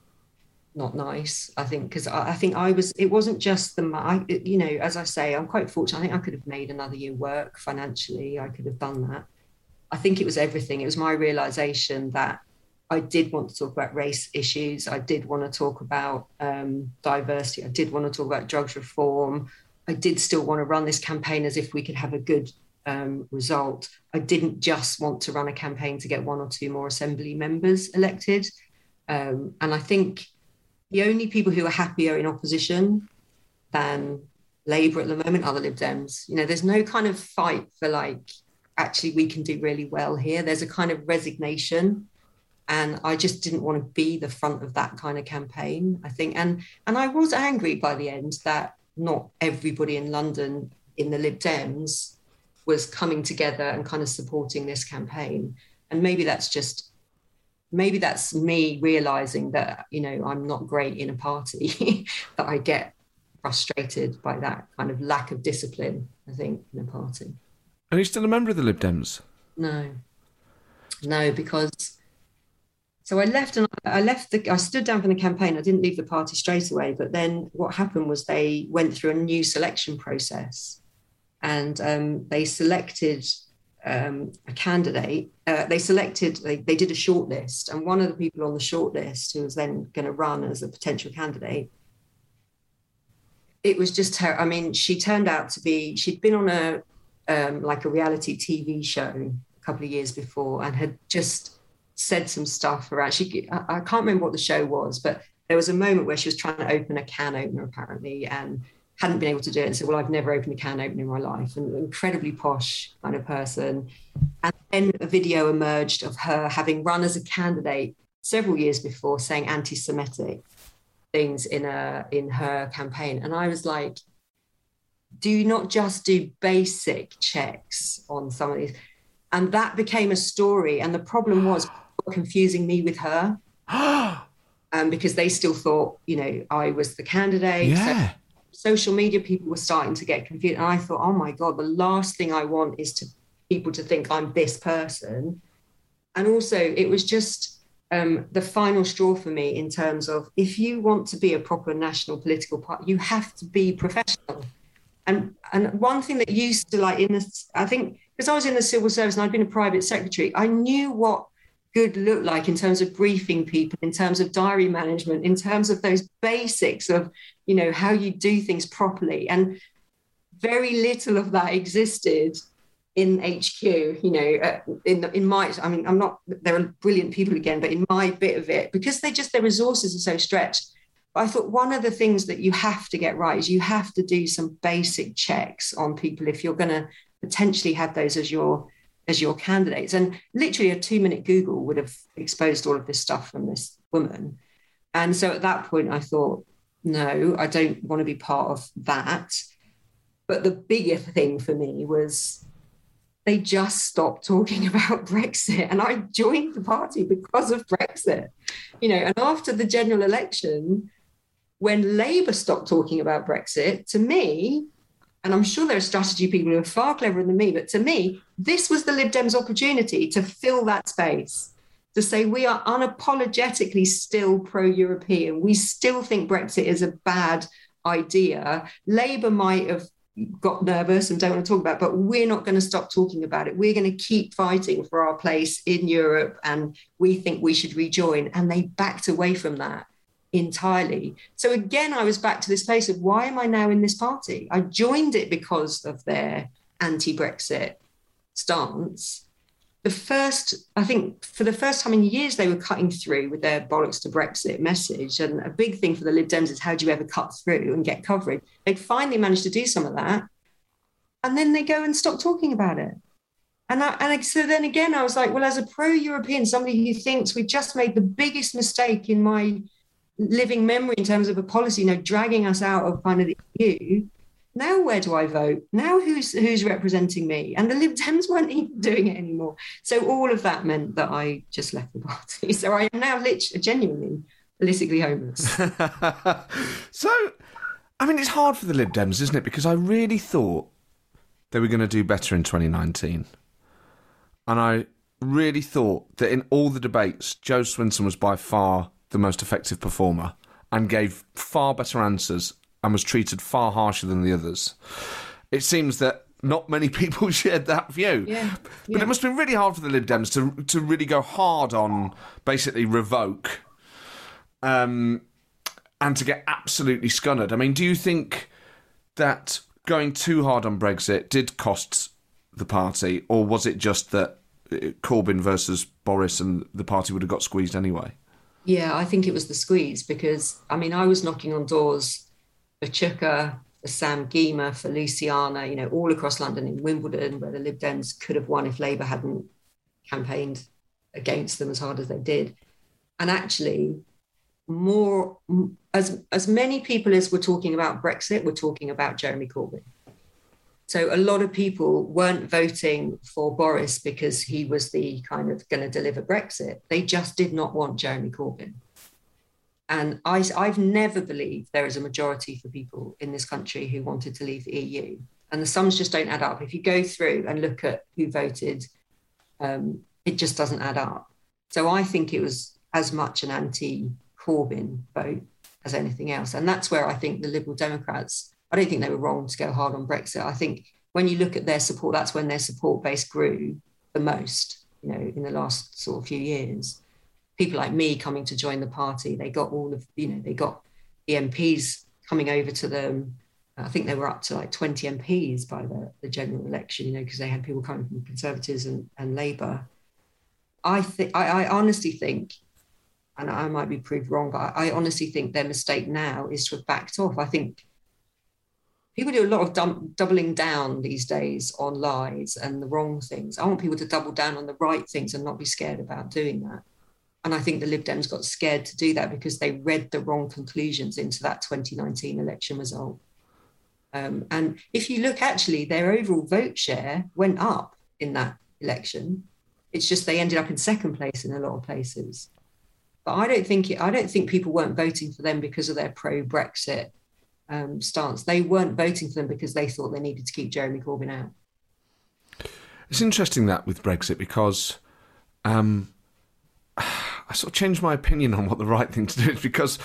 not nice. I think because I, I think I was. It wasn't just the. I, you know, as I say, I'm quite fortunate. I think I could have made another year work financially. I could have done that. I think it was everything. It was my realization that I did want to talk about race issues. I did want to talk about um, diversity. I did want to talk about drugs reform. I did still want to run this campaign as if we could have a good um, result. I didn't just want to run a campaign to get one or two more assembly members elected. Um, and I think the only people who are happier in opposition than Labour at the moment are the Lib Dems. You know, there's no kind of fight for like actually we can do really well here. There's a kind of resignation. And I just didn't want to be the front of that kind of campaign, I think. And and I was angry by the end that not everybody in London in the Lib Dems was coming together and kind of supporting this campaign. And maybe that's just maybe that's me realizing that you know i'm not great in a party that i get frustrated by that kind of lack of discipline i think in a party are you still a member of the lib dems no no because so i left and i left the i stood down from the campaign i didn't leave the party straight away but then what happened was they went through a new selection process and um, they selected um, a candidate, uh, they selected, they, they did a shortlist, and one of the people on the shortlist who was then going to run as a potential candidate, it was just her. I mean, she turned out to be, she'd been on a um, like a reality TV show a couple of years before and had just said some stuff around. She, I, I can't remember what the show was, but there was a moment where she was trying to open a can opener apparently, and hadn't been able to do it and said, Well, I've never opened a can opener in my life. An incredibly posh kind of person. And then a video emerged of her having run as a candidate several years before saying anti Semitic things in a in her campaign. And I was like, do you not just do basic checks on some of these? And that became a story. And the problem was confusing me with her. um, because they still thought, you know, I was the candidate. Yeah. So social media people were starting to get confused. And I thought, oh my God, the last thing I want is to people to think I'm this person. And also, it was just um, the final straw for me in terms of if you want to be a proper national political party, you have to be professional. And and one thing that used to like in the I think because I was in the civil service and I'd been a private secretary, I knew what good look like in terms of briefing people in terms of diary management in terms of those basics of you know how you do things properly and very little of that existed in HQ, you know, uh, in in my, I mean, I'm not. There are brilliant people again, but in my bit of it, because they just their resources are so stretched. I thought one of the things that you have to get right is you have to do some basic checks on people if you're going to potentially have those as your as your candidates. And literally a two minute Google would have exposed all of this stuff from this woman. And so at that point, I thought, no, I don't want to be part of that. But the bigger thing for me was they just stopped talking about Brexit. And I joined the party because of Brexit. You know, and after the general election, when Labour stopped talking about Brexit, to me, and I'm sure there are strategy people who are far cleverer than me, but to me, this was the Lib Dems' opportunity to fill that space, to say we are unapologetically still pro European. We still think Brexit is a bad idea. Labour might have got nervous and don't want to talk about it, but we're not going to stop talking about it. We're going to keep fighting for our place in Europe and we think we should rejoin. And they backed away from that entirely. So again, I was back to this place of why am I now in this party? I joined it because of their anti Brexit stance. The first, I think, for the first time in years, they were cutting through with their bollocks to Brexit message. And a big thing for the Lib Dems is how do you ever cut through and get coverage? They'd finally managed to do some of that. And then they go and stop talking about it. And, I, and so then again, I was like, well, as a pro European, somebody who thinks we just made the biggest mistake in my living memory in terms of a policy, you know, dragging us out of kind of the EU. Now where do I vote? Now who's who's representing me? And the Lib Dems weren't even doing it anymore. So all of that meant that I just left the party. So I am now literally genuinely politically homeless. so I mean it's hard for the Lib Dems, isn't it? Because I really thought they were going to do better in 2019. And I really thought that in all the debates, Jo Swinson was by far the most effective performer and gave far better answers and was treated far harsher than the others. It seems that not many people shared that view. Yeah, but it must have been really hard for the Lib Dems to to really go hard on basically revoke um, and to get absolutely scunnered. I mean, do you think that going too hard on Brexit did cost the party, or was it just that Corbyn versus Boris and the party would have got squeezed anyway? Yeah, I think it was the squeeze because I mean I was knocking on doors for Chuka for Sam Gyimah, for Luciana, you know, all across London in Wimbledon, where the Lib Dems could have won if Labour hadn't campaigned against them as hard as they did. And actually, more as as many people as were talking about Brexit were talking about Jeremy Corbyn. So a lot of people weren't voting for Boris because he was the kind of going to deliver Brexit. They just did not want Jeremy Corbyn. And I, I've never believed there is a majority for people in this country who wanted to leave the EU. And the sums just don't add up. If you go through and look at who voted, um, it just doesn't add up. So I think it was as much an anti Corbyn vote as anything else. And that's where I think the Liberal Democrats, I don't think they were wrong to go hard on Brexit. I think when you look at their support, that's when their support base grew the most, you know, in the last sort of few years. People like me coming to join the party, they got all of, you know, they got the MPs coming over to them. I think they were up to like 20 MPs by the, the general election, you know, because they had people coming from Conservatives and, and Labour. I think I, honestly think and I might be proved wrong, but I, I, honestly think their mistake now is to have backed off. I think people do a lot of dum- doubling down these days on lies and the wrong things. I want people to double down on the right things and not be scared about doing that. And I think the Lib Dems got scared to do that because they read the wrong conclusions into that 2019 election result. Um, and if you look, actually, their overall vote share went up in that election. It's just they ended up in second place in a lot of places. But I don't think it, I don't think people weren't voting for them because of their pro Brexit um, stance. They weren't voting for them because they thought they needed to keep Jeremy Corbyn out. It's interesting that with Brexit because um, I sort of changed my opinion on what the right thing to do is because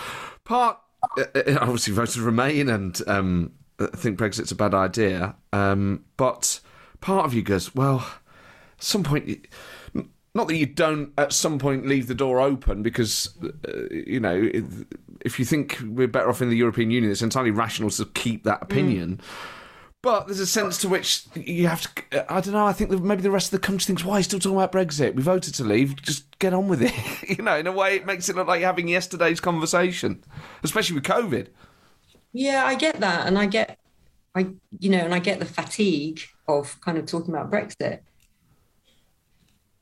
part uh, uh, obviously voted Remain and um, I think Brexit's a bad idea, um, but part of you goes well. At some point, not that you don't at some point leave the door open because uh, you know if you think we're better off in the European Union, it's entirely rational to keep that opinion. Mm. But there's a sense to which you have to. I don't know. I think maybe the rest of the country thinks, "Why are you still talking about Brexit? We voted to leave. Just get on with it." you know, in a way, it makes it look like you're having yesterday's conversation, especially with COVID. Yeah, I get that, and I get, I you know, and I get the fatigue of kind of talking about Brexit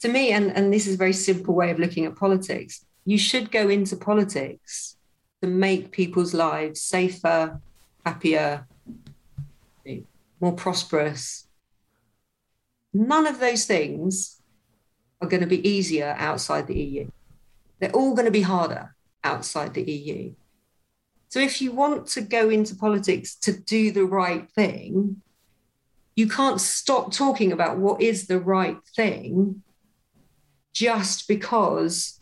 to me, and, and this is a very simple way of looking at politics, you should go into politics to make people's lives safer, happier, more prosperous. None of those things are going to be easier outside the EU. They're all going to be harder outside the EU. So if you want to go into politics to do the right thing, you can't stop talking about what is the right thing just because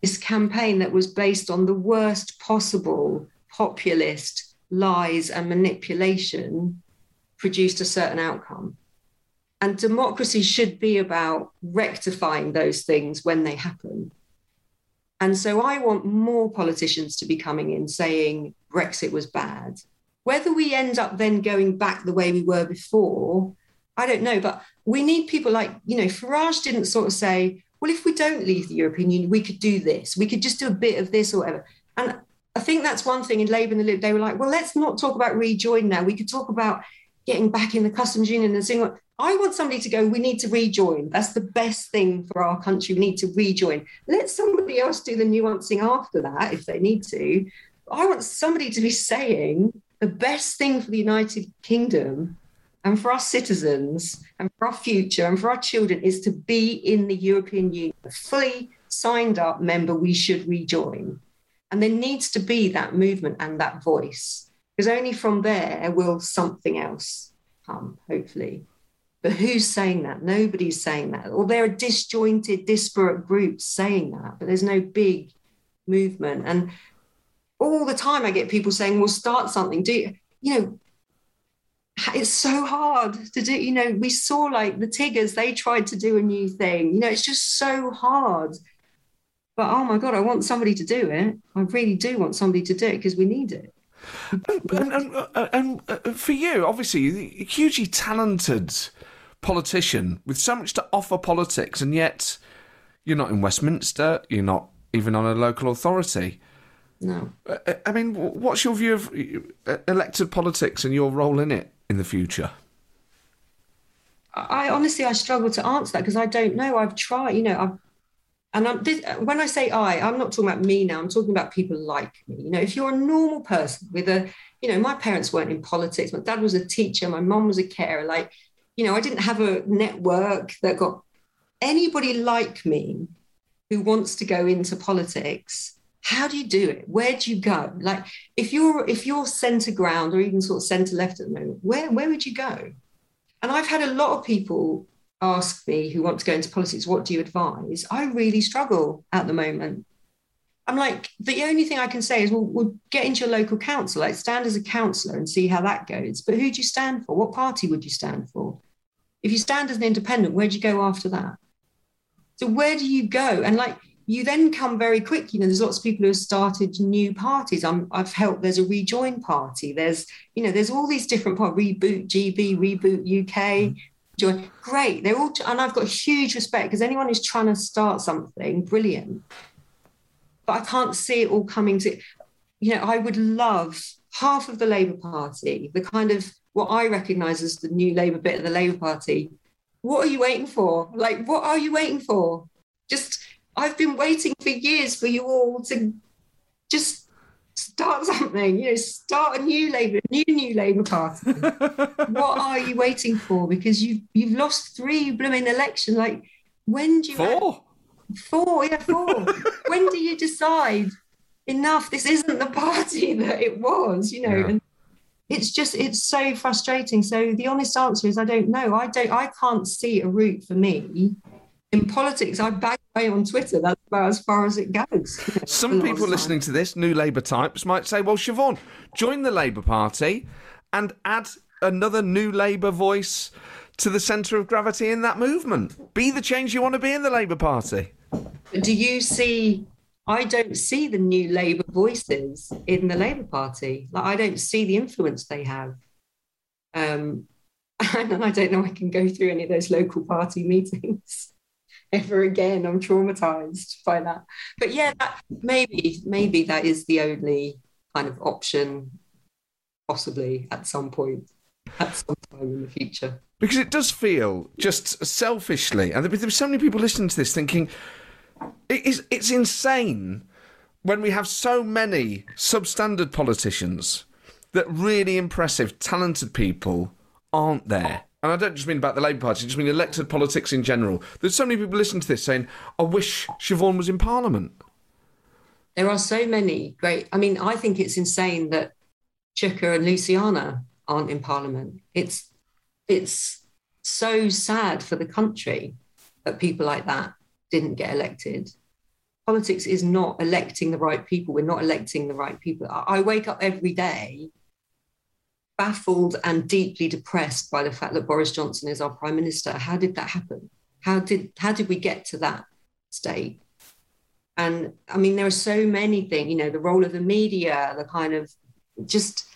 this campaign that was based on the worst possible populist lies and manipulation produced a certain outcome. And democracy should be about rectifying those things when they happen. And so I want more politicians to be coming in saying Brexit was bad. Whether we end up then going back the way we were before, I don't know. But we need people like, you know, Farage didn't sort of say, well, if we don't leave the European Union, we could do this. We could just do a bit of this or whatever. And I think that's one thing in Labour and the Lib. They were like, well, let's not talk about rejoin now. We could talk about getting back in the customs union and saying, I want somebody to go, we need to rejoin. That's the best thing for our country. We need to rejoin. Let somebody else do the nuancing after that if they need to. I want somebody to be saying the best thing for the United Kingdom and for our citizens and for our future and for our children is to be in the European Union, a fully signed up member we should rejoin. And there needs to be that movement and that voice, because only from there will something else come, hopefully. But who's saying that? Nobody's saying that. Or there are disjointed, disparate groups saying that, but there's no big movement. And all the time I get people saying, well, start something. Do you, you know, it's so hard to do. You know, we saw like the Tiggers, they tried to do a new thing. You know, it's just so hard. But oh my God, I want somebody to do it. I really do want somebody to do it because we need it. And, and, and, uh, and uh, for you, obviously, a hugely talented politician with so much to offer politics, and yet you're not in Westminster, you're not even on a local authority. no. Uh, I mean, what's your view of uh, elected politics and your role in it in the future? I honestly, I struggle to answer that because I don't know. I've tried, you know, I've, and I'm, this, when I say I, I'm not talking about me now. I'm talking about people like me. You know, if you're a normal person with a, you know, my parents weren't in politics. My dad was a teacher. My mom was a carer. Like, you know, I didn't have a network that got anybody like me who wants to go into politics how do you do it? Where do you go? Like if you're if you're center ground or even sort of center left at the moment where where would you go? And i've had a lot of people ask me who want to go into politics what do you advise? I really struggle at the moment. I'm like the only thing i can say is well, we'll get into your local council like stand as a councillor and see how that goes. But who do you stand for? What party would you stand for? If you stand as an independent where do you go after that? So where do you go? And like you then come very quick. You know, there's lots of people who have started new parties. I'm, I've helped. There's a rejoin party. There's, you know, there's all these different parts. Reboot GB, Reboot UK. Mm. Join. Great. They're all, and I've got huge respect because anyone who's trying to start something, brilliant. But I can't see it all coming to. You know, I would love half of the Labour Party, the kind of what I recognise as the new Labour bit of the Labour Party, what are you waiting for? Like, what are you waiting for? Just, I've been waiting for years for you all to just start something, you know, start a new Labour, new new Labour Party. what are you waiting for? Because you've you've lost three blooming elections. Like, when do you four? Have, four, yeah, four. when do you decide? Enough. This isn't the party that it was, you know. Yeah. And it's just it's so frustrating so the honest answer is i don't know i don't i can't see a route for me in politics i bang away on twitter. That's about as far as it goes. Some people listening to this new labour types might say well siobhan join the labour party and add another new labour voice to the centre of gravity in that movement. Be the change you want to be in the labour party. Do you see I don't see the new Labour voices in the Labour Party. Like I don't see the influence they have. Um, and I don't know I can go through any of those local party meetings ever again. I'm traumatized by that. But yeah, that, maybe maybe that is the only kind of option, possibly at some point, at some time in the future. Because it does feel just selfishly, and there's so many people listening to this thinking it is, it's insane when we have so many substandard politicians that really impressive, talented people aren't there. And I don't just mean about the Labour Party, I just mean elected politics in general. There's so many people listening to this saying, I wish Siobhan was in Parliament. There are so many great. I mean, I think it's insane that Chuka and Luciana aren't in Parliament. It's it's so sad for the country that people like that didn't get elected. Politics is not electing the right people. We're not electing the right people. I wake up every day baffled and deeply depressed by the fact that Boris Johnson is our prime minister. How did that happen? How did how did we get to that state? And I mean, there are so many things. You know, the role of the media, the kind of just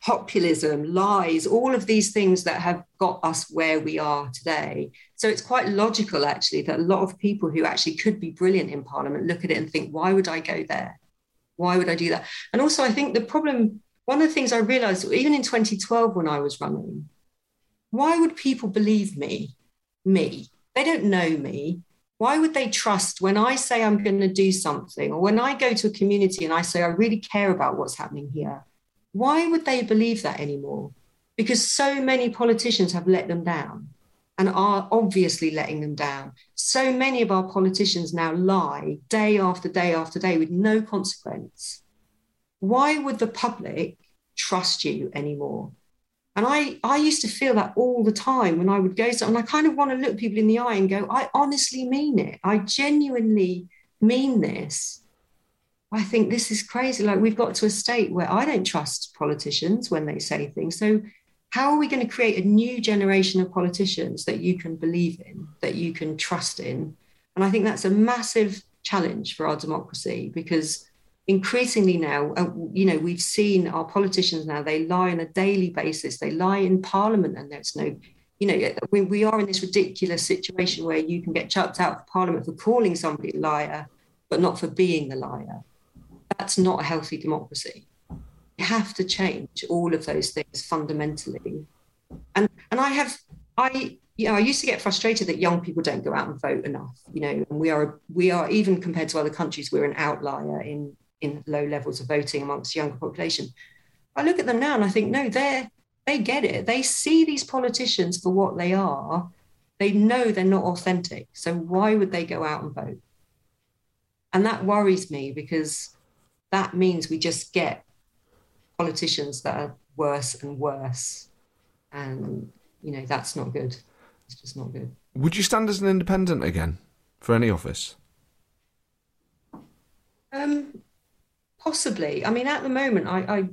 populism, lies, all of these things that have got us where we are today. So it's quite logical, actually, that a lot of people who actually could be brilliant in Parliament look at it and think, why would I go there? Why would I do that? And also, I think the problem, one of the things I realized, even in 2012 when I was running, why would people believe me? Me. They don't know me. Why would they trust when I say I'm going to do something or when I go to a community and I say, I really care about what's happening here? Why would they believe that anymore? Because so many politicians have let them down and are obviously letting them down. So many of our politicians now lie day after day after day with no consequence. Why would the public trust you anymore? And I, I used to feel that all the time when I would go, and I kind of want to look people in the eye and go, I honestly mean it. I genuinely mean this. I think this is crazy. Like we've got to a state where I don't trust politicians when they say things. So how are we going to create a new generation of politicians that you can believe in, that you can trust in? And I think that's a massive challenge for our democracy because increasingly now, uh, you know, we've seen our politicians now, they lie on a daily basis. They lie in parliament and there's no, you know, we, we are in this ridiculous situation where you can get chucked out of parliament for calling somebody a liar, but not for being the liar. that's not a healthy democracy. You have to change all of those things fundamentally. And and I have I you know I used to get frustrated that young people don't go out and vote enough. You know, and we are we are even compared to other countries, we're an outlier in in low levels of voting amongst younger population. I look at them now and I think, no, they're they get it. They see these politicians for what they are. They know they're not authentic. So why would they go out and vote? And that worries me because that means we just get politicians that are worse and worse. And, you know, that's not good. It's just not good. Would you stand as an independent again for any office? Um, possibly. I mean, at the moment, I, I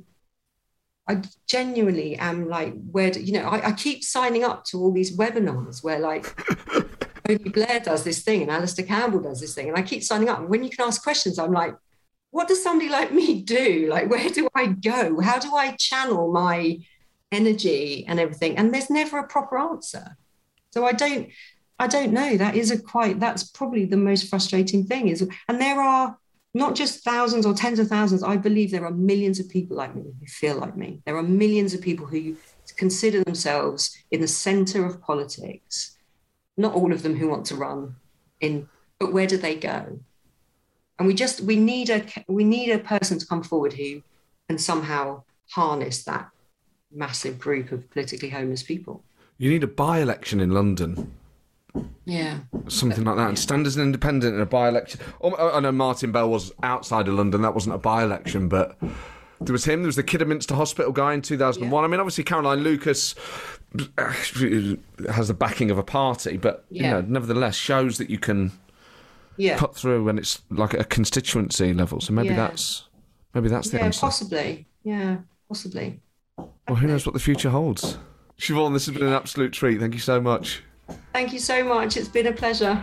I genuinely am like, where do, you know, I, I, keep signing up to all these webinars where like Tony Blair does this thing and Alastair Campbell does this thing, and I keep signing up. And when you can ask questions, I'm like, what does somebody like me do? Like, where do I go? How do I channel my energy and everything? And there's never a proper answer. So I don't, I don't know. That is a quite. That's probably the most frustrating thing. Is and there are not just thousands or tens of thousands. I believe there are millions of people like me who feel like me. There are millions of people who consider themselves in the center of politics. Not all of them who want to run in, but where do they go? And we just we need a we need a person to come forward who can somehow harness that massive group of politically homeless people. You need a by-election in London yeah. Something like that. And stand as an independent in a by election. Oh, um, I know Martin Bell was outside of London. That wasn't a by election, but there was him. There was the Kidderminster Hospital guy in 2001. Yeah. I mean, obviously, Caroline Lucas has the backing of a party, but, yeah. you know, nevertheless shows that you can yeah. cut through when it's like a constituency level. So maybe that's maybe that's the yeah, answer. possibly. Yeah, possibly. Well, who knows what the future holds? Siobhan, this has been an absolute treat. Thank you so much. Thank you so much. It's been a pleasure.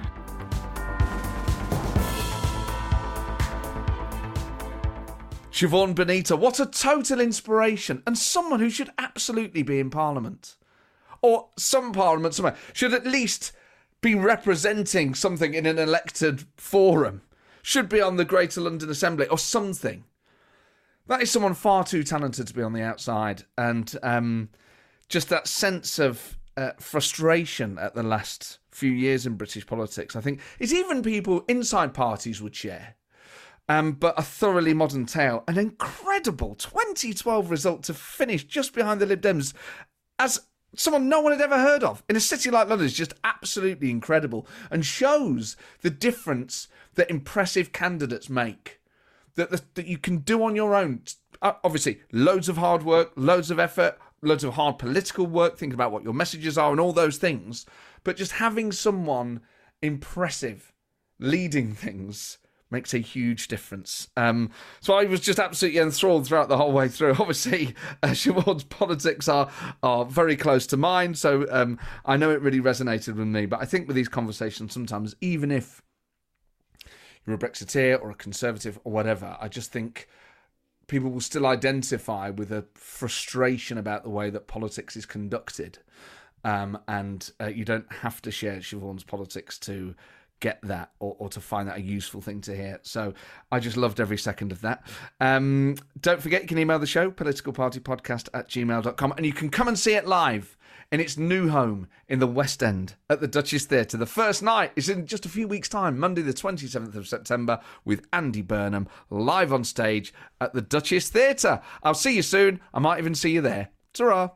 Siobhan Benita, what a total inspiration, and someone who should absolutely be in Parliament. Or some Parliament somewhere should at least be representing something in an elected forum, should be on the Greater London Assembly or something. That is someone far too talented to be on the outside, and um, just that sense of uh, frustration at the last few years in British politics. I think it's even people inside parties would share. Um, but a thoroughly modern tale, an incredible 2012 result to finish just behind the Lib Dems as someone no one had ever heard of in a city like London is just absolutely incredible and shows the difference that impressive candidates make. That, that, you can do on your own. Uh, obviously, loads of hard work, loads of effort, loads of hard political work, thinking about what your messages are and all those things. But just having someone impressive leading things makes a huge difference. Um, so I was just absolutely enthralled throughout the whole way through. Obviously, uh, Siobhan's politics are are very close to mine, so um, I know it really resonated with me. But I think with these conversations, sometimes even if you're a Brexiteer or a Conservative or whatever, I just think people will still identify with a frustration about the way that politics is conducted. Um, and uh, you don't have to share Siobhan's politics to get that or, or, to find that a useful thing to hear. So I just loved every second of that. Um, don't forget, you can email the show, politicalpartypodcast at gmail.com, and you can come and see it live in its new home in the West End at the Duchess Theatre. The first night is in just a few weeks' time, Monday, the 27th of September, with Andy Burnham live on stage at the Duchess Theatre. I'll see you soon. I might even see you there. ta